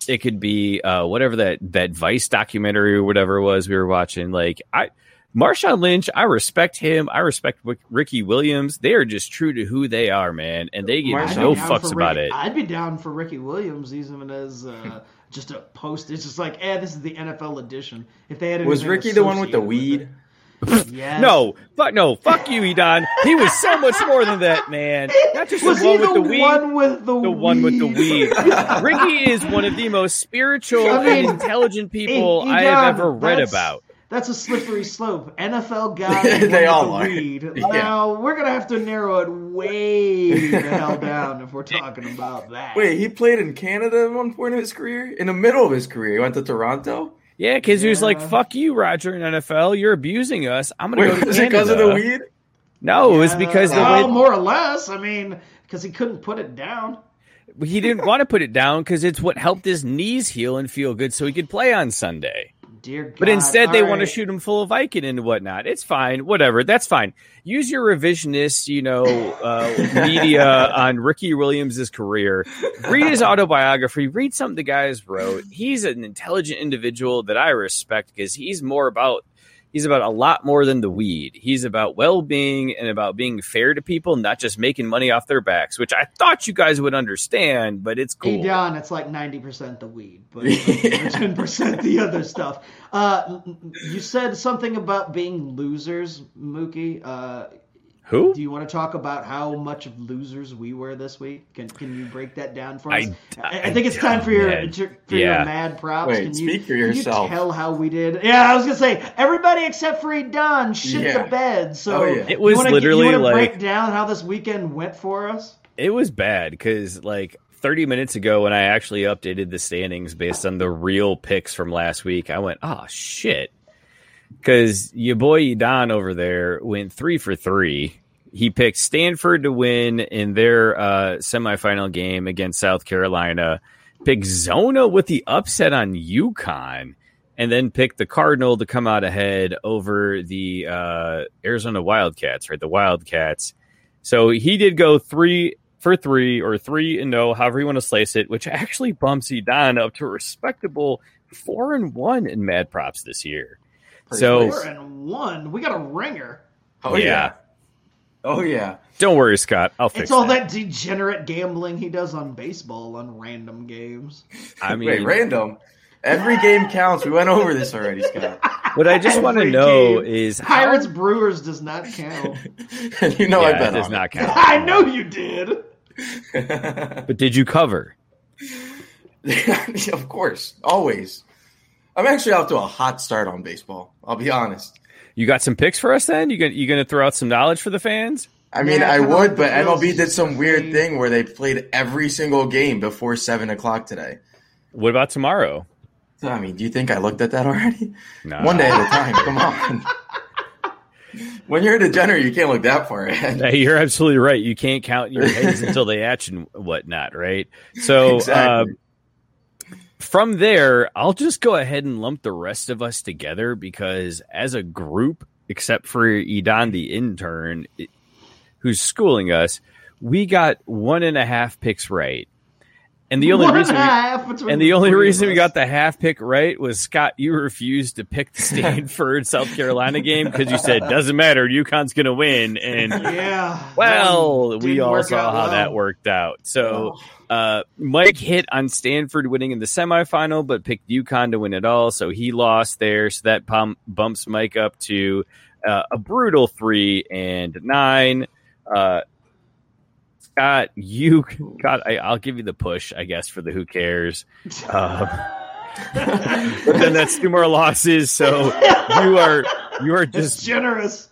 It could be uh, whatever that that Vice documentary or whatever it was we were watching. Like I, Marshawn Lynch, I respect him. I respect Ricky Williams. They are just true to who they are, man, and they give I'd no fucks about Rick- it. I'd be down for Ricky Williams He's even as uh, [laughs] just a post. It's just like, eh, this is the NFL edition. If they had Was Ricky the one with the weed? it. Yes. [laughs] No, fuck no, fuck you, Edon. He was so much more than that, man. Not just Was the one he with the the weed. one with the the one with the weed? weed. [laughs] Ricky is one of the most spiritual I mean, and intelligent people Hey, I have ever read about. That's a slippery [laughs] slope. NFL [laughs] guy, They all the are. weed. [laughs] Yeah. Now we're gonna have to narrow it way the hell down if we're talking about that. Wait, he played in Canada at one point in his career? In the middle of his career, he went to Toronto? Yeah, because he was like, "Fuck you, Roger in NFL. You're abusing us. I'm gonna Wait, go to was it because of the weed? No, it was because the well, way- more or less. I mean, because he couldn't put it down. he didn't want to put it down because it's what helped his knees heal and feel good, so he could play on Sunday. Dear God. But instead, they All want to shoot him full of Viking and whatnot. It's fine, whatever. That's fine. Use your revisionist, you know, uh, [laughs] media on Ricky Williams' career. Read his autobiography. Read something the guys wrote. He's an intelligent individual that I respect because he's more about he's about a lot more than the weed. He's about well being and about being fair to people, not just making money off their backs, which I thought you guys would understand. But it's cool. Hey. Don, it's like 90% the weed, but 10% [laughs] the other stuff. Uh, you said something about being losers, Mookie. Uh, Who? do you want to talk about how much of losers we were this week? Can Can you break that down for us? I- I, I think it's time for your don't, for man. your Yeah. mad props. Wait, can you, speak for can you tell how we did? Yeah, I was gonna say everybody except for Don shit Yeah. the bed. So Oh, yeah. It was you wanna, literally you wanna like- break down how this weekend went for us. It was bad because like 30 minutes ago when I actually updated the standings based on the real picks from last week, I went, oh shit. Because your boy Don over there went three for three. He picked Stanford to win in their uh, semifinal game against South Carolina, picked Zona with the upset on UConn, and then picked the Cardinal to come out ahead over the uh, Arizona Wildcats, right? The Wildcats. So he did go three for three or three and no, however you want to slice it, which actually bumps Edon up to a respectable four and one in Mad Props this year. So Four and one. We got a ringer. Oh, oh, yeah. yeah. Oh, yeah. don't worry, Scott. I'll fix it. It's all it. that degenerate gambling he does on baseball on random games. I mean, Wait, random. Every game counts. We went over this already, Scott. [laughs] what I just want to know game. is how, Pirates Brewers does not count. [laughs] you know I bet it does on not [laughs] count. I know you did. But did you cover? of course, always. I'm actually off to a hot start on baseball. I'll be honest. You got some picks for us then? You gonna you gonna throw out some knowledge for the fans? I mean, Yeah, I would, but MLB did some weird game. thing where they played every single game before seven o'clock today. What about tomorrow? So, I mean, do you think I looked at that already? No. One day at a time. Come on. [laughs] when you're a degenerate, you can't look that far ahead. Hey, you're absolutely right. You can't count your [laughs] heads until they hatch and whatnot, right? So, Exactly. uh, from there, I'll just go ahead and lump the rest of us together because, as a group, except for Edon, the intern, it- who's schooling us, we got one and a half picks right. And the only One reason a we, half and the the only reason we got the half pick right was Scott. You refused to pick the Stanford [laughs] South Carolina game because you said doesn't matter. UConn's going to win, and Yeah. well, we all saw how well. that worked out. So uh, Mike hit on Stanford winning in the semifinal, but picked UConn to win it all. So he lost there. So that pump, bumps Mike up to uh, a brutal three and nine. Uh, Scott, you [laughs] got. I, I'll give you the push, I guess, for the who cares. Uh, [laughs] but then that's two more losses. So you are you are It's just generous.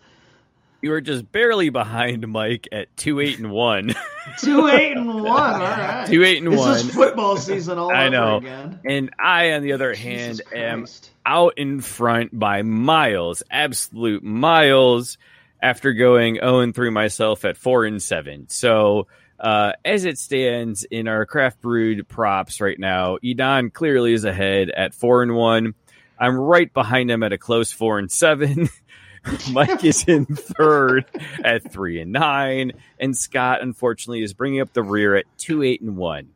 You are just barely behind Mike at two eight and one. [laughs] Two eight and one. All right. Two, eight, and this one. is football season all [laughs] I over again. And I, on the other hand, am out in front by miles, absolute miles, after going 0 and 3 myself at 4 and 7. So, uh, as it stands in our craft brewed props right now, Edon clearly is ahead at 4 and 1. I'm right behind him at a close 4 and 7. [laughs] [laughs] Mike is in third at 3 and 9. And Scott, unfortunately, is bringing up the rear at 2 8 and 1.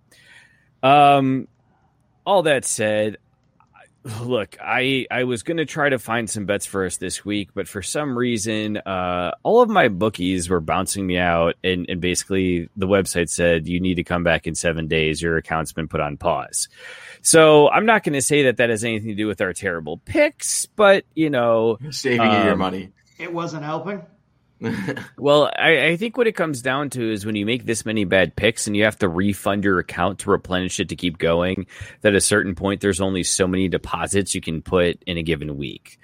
Um, all that said, look, I I was going to try to find some bets for us this week, but for some reason, uh, all of my bookies were bouncing me out, and and basically the website said you need to come back in seven days. Your account's been put on pause. So I'm not going to say that that has anything to do with our terrible picks, but you know, Saving you your um, money. It wasn't helping. [laughs] well, I, I think what it comes down to is when you make this many bad picks and you have to refund your account to replenish it to keep going, that at a certain point there's only so many deposits you can put in a given week.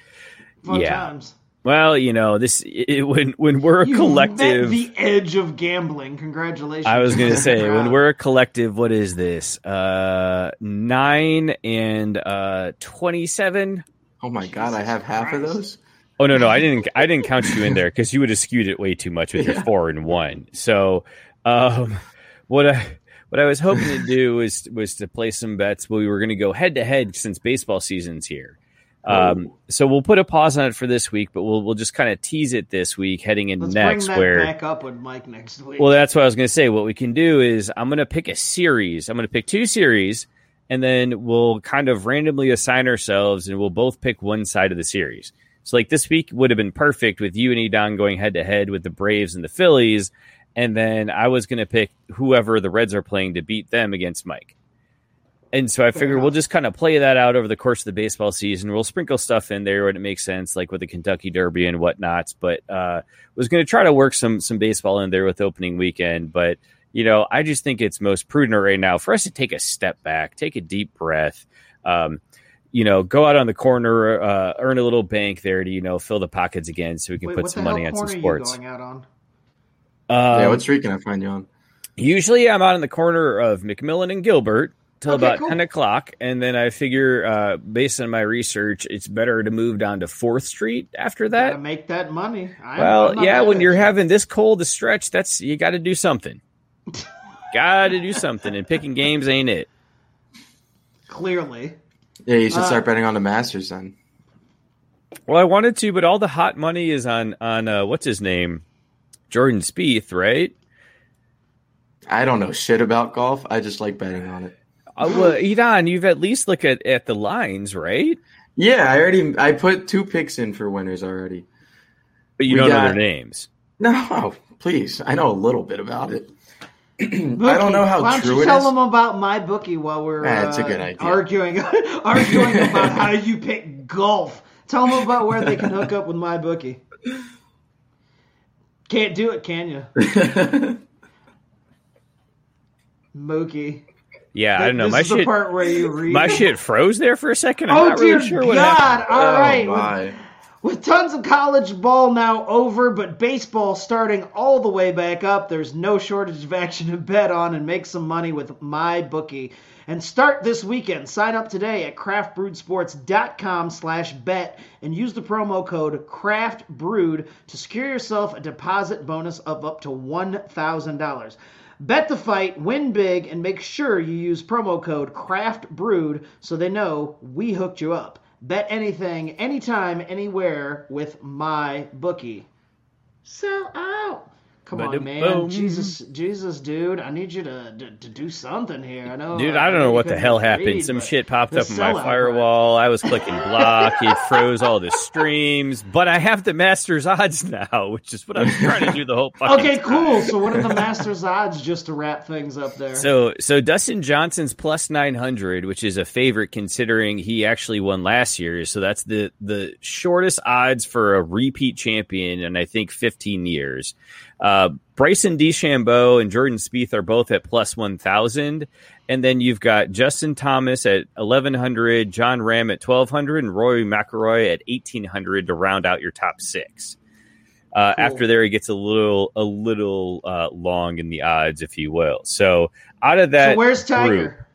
Fun Yeah. times. Well, you know, this it, when when we're a You collective. met the edge of gambling. Congratulations. I was going to say when we're a collective, what is this? Uh, nine and uh, twenty-seven. Oh my god, I have half of those. Oh no, no, I didn't. I didn't count you in there because you would have skewed it way too much with your four and one. So, um, what I what I was hoping to do was was to play some bets. We were going to go head to head since baseball season's here. Um, so we'll put a pause on it for this week, but we'll we'll just kind of tease it this week, heading in Let's next. bring that where back up with Mike next week. well, that's what I was going to say. What we can do is I'm going to pick a series. I'm going to pick two series, and then we'll kind of randomly assign ourselves, and we'll both pick one side of the series. So, like this week would have been perfect with you and Edon going head to head with the Braves and the Phillies, and then I was going to pick whoever the Reds are playing to beat them against Mike. And so I figured we'll just kind of play that out over the course of the baseball season. We'll sprinkle stuff in there when it makes sense, like with the Kentucky Derby and whatnots. But uh, was going to try to work some some baseball in there with opening weekend. But you know, I just think it's most prudent right now for us to take a step back, take a deep breath. Um, you know, go out on the corner, uh, earn a little bank there to you know fill the pockets again, so we can Wait, put some money on some corner are you sports. going out on? yeah, Um, what street can I find you on? Usually, I'm out in the corner of McMillan and Gilbert till Okay, about cool. ten o'clock, and then I figure, uh, based on my research, it's better to move down to Fourth Street after Gotta that. make that money. I, I'm Well, not yeah, when you're having this cold a stretch, that's you got to do something. [laughs] got to do something, and picking games ain't it. clearly. Yeah, you should Uh, start betting on the Masters then. Well, I wanted to, but all the hot money is on on uh, what's his name, Jordan Spieth, right? I don't know shit about golf. I just like betting on it. Uh, well, Edon, you've at least looked at, at the lines, right? Yeah, I already I put two picks in for winners already. But you We don't know their names. No, [laughs] please. I know a little bit about it. I don't know how why don't true you it tell is. them about my bookie while we're Ah, it's a uh, good idea. arguing [laughs] arguing about how you pick golf. Tell them about where they can hook up with my bookie. Can't do it, can you, [laughs] Mookie? Yeah, I don't know. This My is the shit, part where you read. my shit froze there for a second. I'm Oh not dear really sure what God! happened. All Oh, right, with- my. With tons of college ball now over, but baseball starting all the way back up, there's no shortage of action to bet on and make some money with MyBookie. And start this weekend. Sign up today at craftbrewedsports.com slash bet and use the promo code craftbrewed to secure yourself a deposit bonus of up to $1,000. Bet the fight, win big, and make sure you use promo code craftbrewed so they know we hooked you up. Bet anything, anytime, anywhere with MyBookie. Sell out. Come on, man. Jesus, Jesus, dude. I need you to, to, to do something here. I know. Dude, I don't know you what the couldn't hell read, happened. Some but shit popped the up on my sellout firewall. I was clicking [laughs] block. It froze all the streams. But I have the Masters odds now, which is what I was trying to do the whole fucking Okay, cool. So what are the [laughs] Masters odds just to wrap things up there? So, so Dustin Johnson's plus nine hundred, which is a favorite considering he actually won last year. So that's the the shortest odds for a repeat champion in I think fifteen years. Uh, Bryson DeChambeau and Jordan Spieth are both at plus one thousand, and then you've got Justin Thomas at eleven hundred, Jon Rahm at twelve hundred, and Rory McIlroy at eighteen hundred to round out your top six. Uh, Cool. After there, he gets a little a little uh, long in the odds, if you will. So out of that, so where's group- Tiger?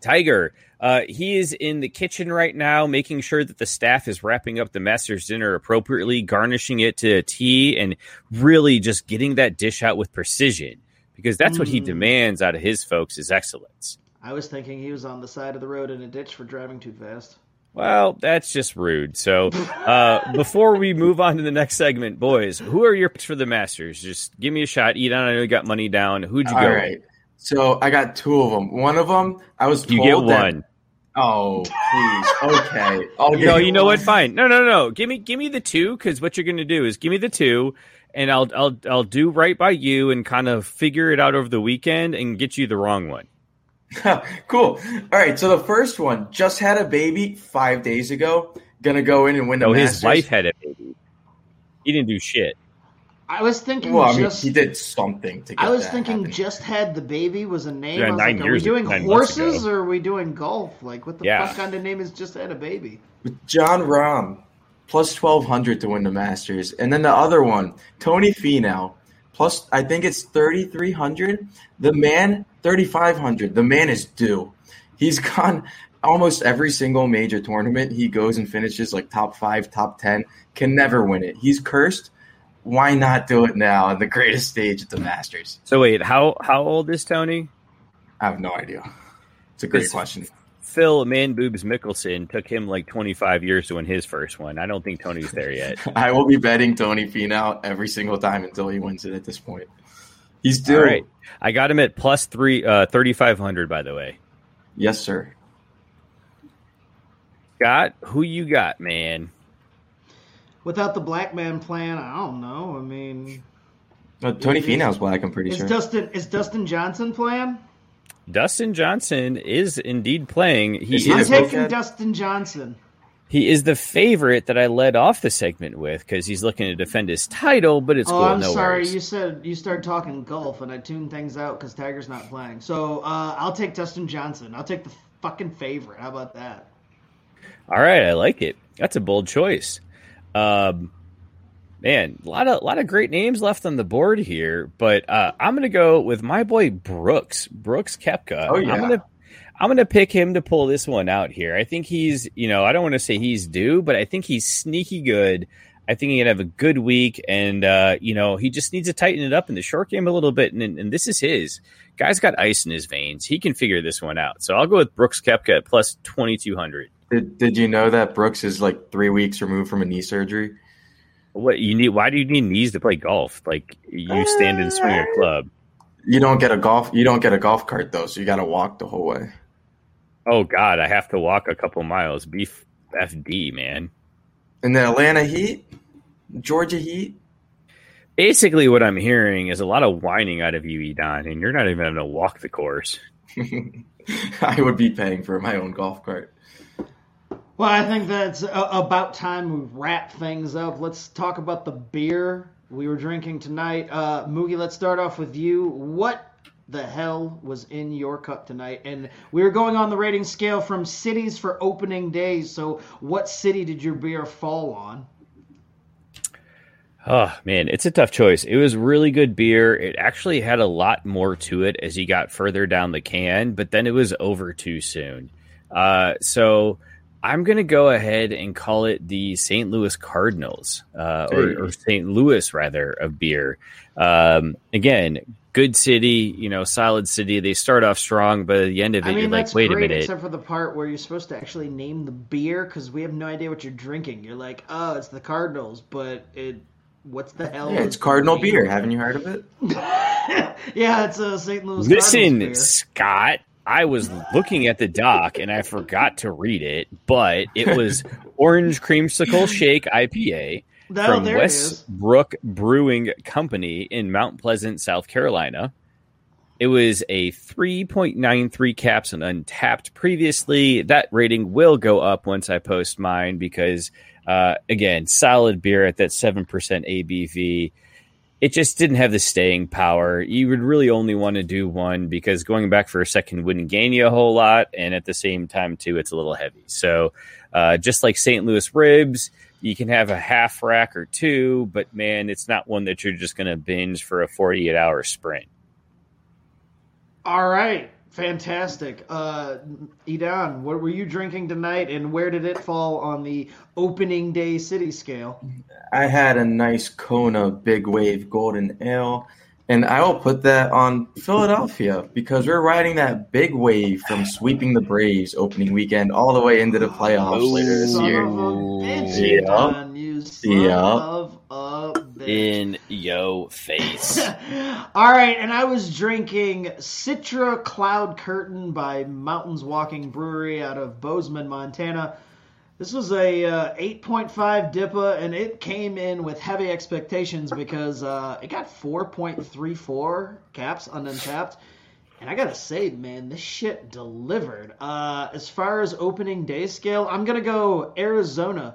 Tiger, uh, he is in the kitchen right now, making sure that the staff is wrapping up the master's dinner appropriately, garnishing it to a a T, and really just getting that dish out with precision because that's what he Mm. demands out of his folks is excellence. I was thinking he was on the side of the road in a ditch for driving too fast. Well, that's just rude. So, uh, [laughs] before we move on to the next segment, boys, who are your picks for the Masters? Just give me a shot. Edon, I know you got money down. Who'd you All go? right. So I got two of them. One of them, I was You get that- one. Oh, please. Okay. I'll No, you know what? Fine. No, no, no. Give me, give me the two because what you're going to do is give me the two, and I'll, I'll, I'll do right by you and kind of figure it out over the weekend and get you the wrong one. [laughs] cool. All right. So the first one just had a baby five days ago. Gonna go in and win the No, Masters. his wife had a baby. He didn't do shit. I was thinking Well, I mean, just. he did something to get I was that thinking happening. just had the baby was a name. Yeah, I was nine like, years- are we doing nine horses ago. or are we doing golf? Like, what the Yeah. fuck kind of name is just had a baby? Jon Rahm. plus 1200 to win the Masters. And then the other one, Tony Finau, plus I think it's 3300. The man 3500. The man is due. He's [laughs] gone almost every single major tournament. He goes and finishes like top 5, top 10, can never win it. He's cursed. Why not do it now on the greatest stage at the Masters? So wait, how how old is Tony? I have no idea. It's a great question. Phil Man Boobs Mickelson took him like 25 years to win his first one. I don't think Tony's there yet. [laughs] I will be betting Tony Finau every single time until he wins it at this point. He's due. All right. I got him at plus three, uh, 3,500, by the way. Yes, sir. Scott, who you got, man? Without the black man plan, I don't know. I mean, Uh, Tony Is- Finau's black, I'm pretty is sure. Dustin is Dustin Johnson playing? Dustin Johnson is indeed playing. He Is he I'm is taking cokehead? Dustin Johnson. he is the favorite that I led off the segment with because he's looking to defend his title, but it's oh, cool. I'm no sorry. worries. You said you started talking golf, and I tuned things out because Tiger's not playing. So uh, I'll take Dustin Johnson. I'll take the fucking favorite. How about that? All right, I like it. That's a bold choice. Um, man, a lot of a lot of great names left on the board here, but uh, I'm gonna go with my boy Brooks, Brooks Koepka. Oh, yeah. I'm gonna I'm gonna pick him to pull this one out here. I think he's, you know, I don't want to say he's due, but I think he's sneaky good. I think he can have a good week, and uh, you know, he just needs to tighten it up in the short game a little bit. And, and this is his guy's got ice in his veins. He can figure this one out. So I'll go with Brooks Koepka at plus twenty two hundred. Did, did you know that Brooks is like three weeks removed from a knee surgery? What you need? Why do you need knees to play golf? Like you stand and swing a uh, club. You don't get a golf. You don't get a golf cart though, so you got to walk the whole way. Oh God, I have to walk a couple miles. Beef FD, man. And the Atlanta Heat, Georgia Heat. Basically, what I'm hearing is a lot of whining out of you, Edon, and you're not even going to walk the course. [laughs] I would be paying for my own golf cart. Well, I think that's about time we wrap things up. Let's talk about the beer we were drinking tonight. Uh, Mookie, let's start off with you. What the hell was in your cup tonight? And we were going on the rating scale from cities for opening days. So, what city did your beer fall on? Oh man, it's a tough choice. It was really good beer. It actually had a lot more to it as you got further down the can, but then it was over too soon. Uh, so I'm going to go ahead and call it the St. Louis Cardinals, uh, or, or St. Louis rather, of beer. Um, again, good city, you know, solid city. They start off strong, but at the end of it, I mean, you're like, wait great, a minute. except for the part where you're supposed to actually name the beer because we have no idea what you're drinking. You're like, oh, it's the Cardinals, but it. What's the hell? Yeah, it's Cardinal beer. Haven't you heard of it? [laughs] yeah, it's a St. Louis. Listen, beer. Scott. I was looking at the doc and I forgot to read it, but it was [laughs] Orange Creamsicle Shake IPA No, from there it is. Westbrook Brewing Company in Mount Pleasant, South Carolina. It was a 3.93 caps and Untappd previously. That rating will go up once I post mine because, uh, again, solid beer at that 7% ABV. It just didn't have the staying power. You would really only want to do one because going back for a second wouldn't gain you a whole lot. And at the same time, too, it's a little heavy. So, uh, just like St. Louis ribs, you can have a half rack or two, but man, it's not one that you're just going to binge for a 48 hour sprint. All right, fantastic. Uh, Edon, what were you drinking tonight, and where did it fall on the opening day city scale? I had a nice Kona Big Wave Golden Ale, and I will put that on Philadelphia because we're riding that big wave from sweeping the Braves opening weekend all the way into the playoffs later this year. bitch, Yeah. Edon, Yeah. In yo face. [laughs] All right, and I was drinking Citra Cloud Curtain by Mountains Walking Brewery out of Bozeman, Montana. This was a uh, 8.5 DIPA, and it came in with heavy expectations because uh, it got 4.34 caps Untappd. And I gotta say, man, this shit delivered. Uh, as far as opening day scale, I'm gonna go Arizona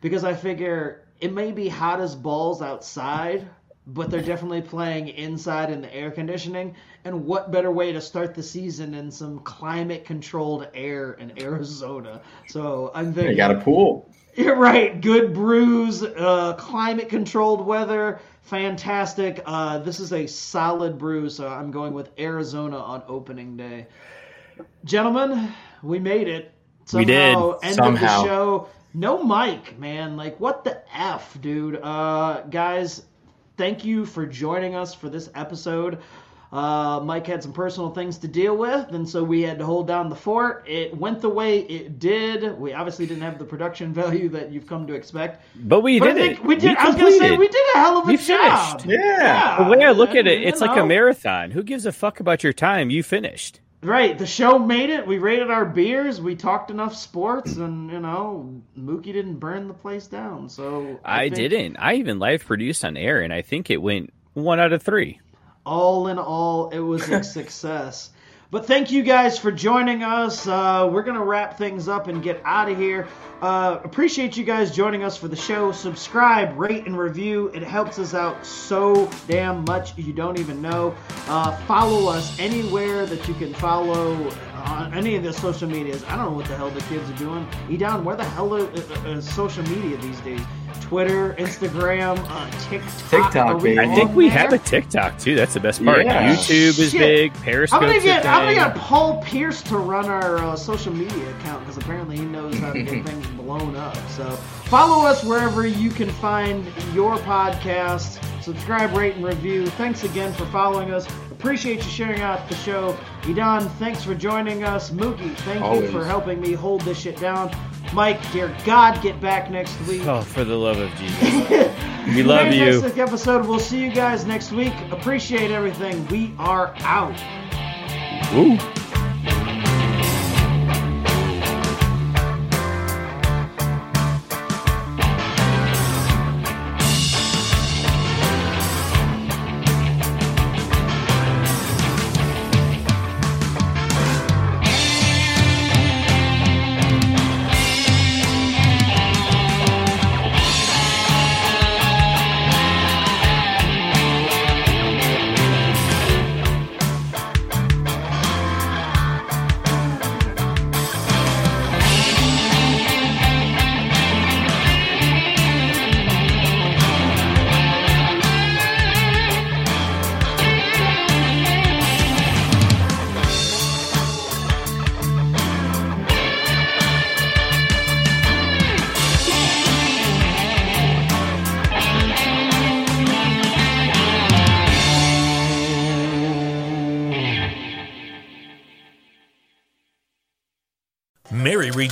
because I figure it may be hot as balls outside, but they're definitely playing inside in the air conditioning. And what better way to start the season in some climate controlled air in Arizona? So I'm They thinking got a pool. [laughs] You're right. Good brews, uh, climate controlled weather, fantastic. Uh, this is a solid brew, so I'm going with Arizona on opening day. Gentlemen, we made it. We did. End Somehow. of the show. No Mike, man. Like what the f, dude. Uh, guys, thank you for joining us for this episode. Uh, Mike had some personal things to deal with, and so we had to hold down the fort. It went the way it did. We obviously didn't have the production [laughs] value that you've come to expect. But we But I did think it. we did. I was gonna say completed. we did a hell of a We job. finished. Yeah. The way I look at it, You it's like a marathon. Who gives a fuck about your time? You finished. Right, the show made it. We rated our beers. We talked enough sports, and you know, Mookie didn't burn the place down. So I, think didn't. I even live produced on air, and I think it went one out of three. All in all, it was a [laughs] success. But thank you guys for joining us. Uh, we're gonna wrap things up and get out of here. Uh, appreciate you guys joining us for the show. Subscribe, rate, and review. It helps us out so damn much. You don't even know. Uh, follow us anywhere that you can follow on any of the social medias. I don't know what the hell the kids are doing. Edon, where the hell are uh, uh, social media these days? Twitter, Instagram, uh, TikTok. TikTok, baby. I think we there? have a TikTok too. That's the best part. Yeah. YouTube is Shit. big. I'm Periscope's gonna a get I'm gonna get Paul Pierce to run our uh, social media account because apparently he knows how to get [laughs] things blown up. So follow us wherever you can find your podcast. Subscribe, rate, and review. Thanks again for following us. Appreciate you sharing out the show. Edon, thanks for joining us. Mookie, thank you for helping me hold this shit down. Mike, dear God, get back next week. Oh, for the love of Jesus. we love you. Fantastic episode. We'll see you guys next week. Appreciate everything. We are out. Woo.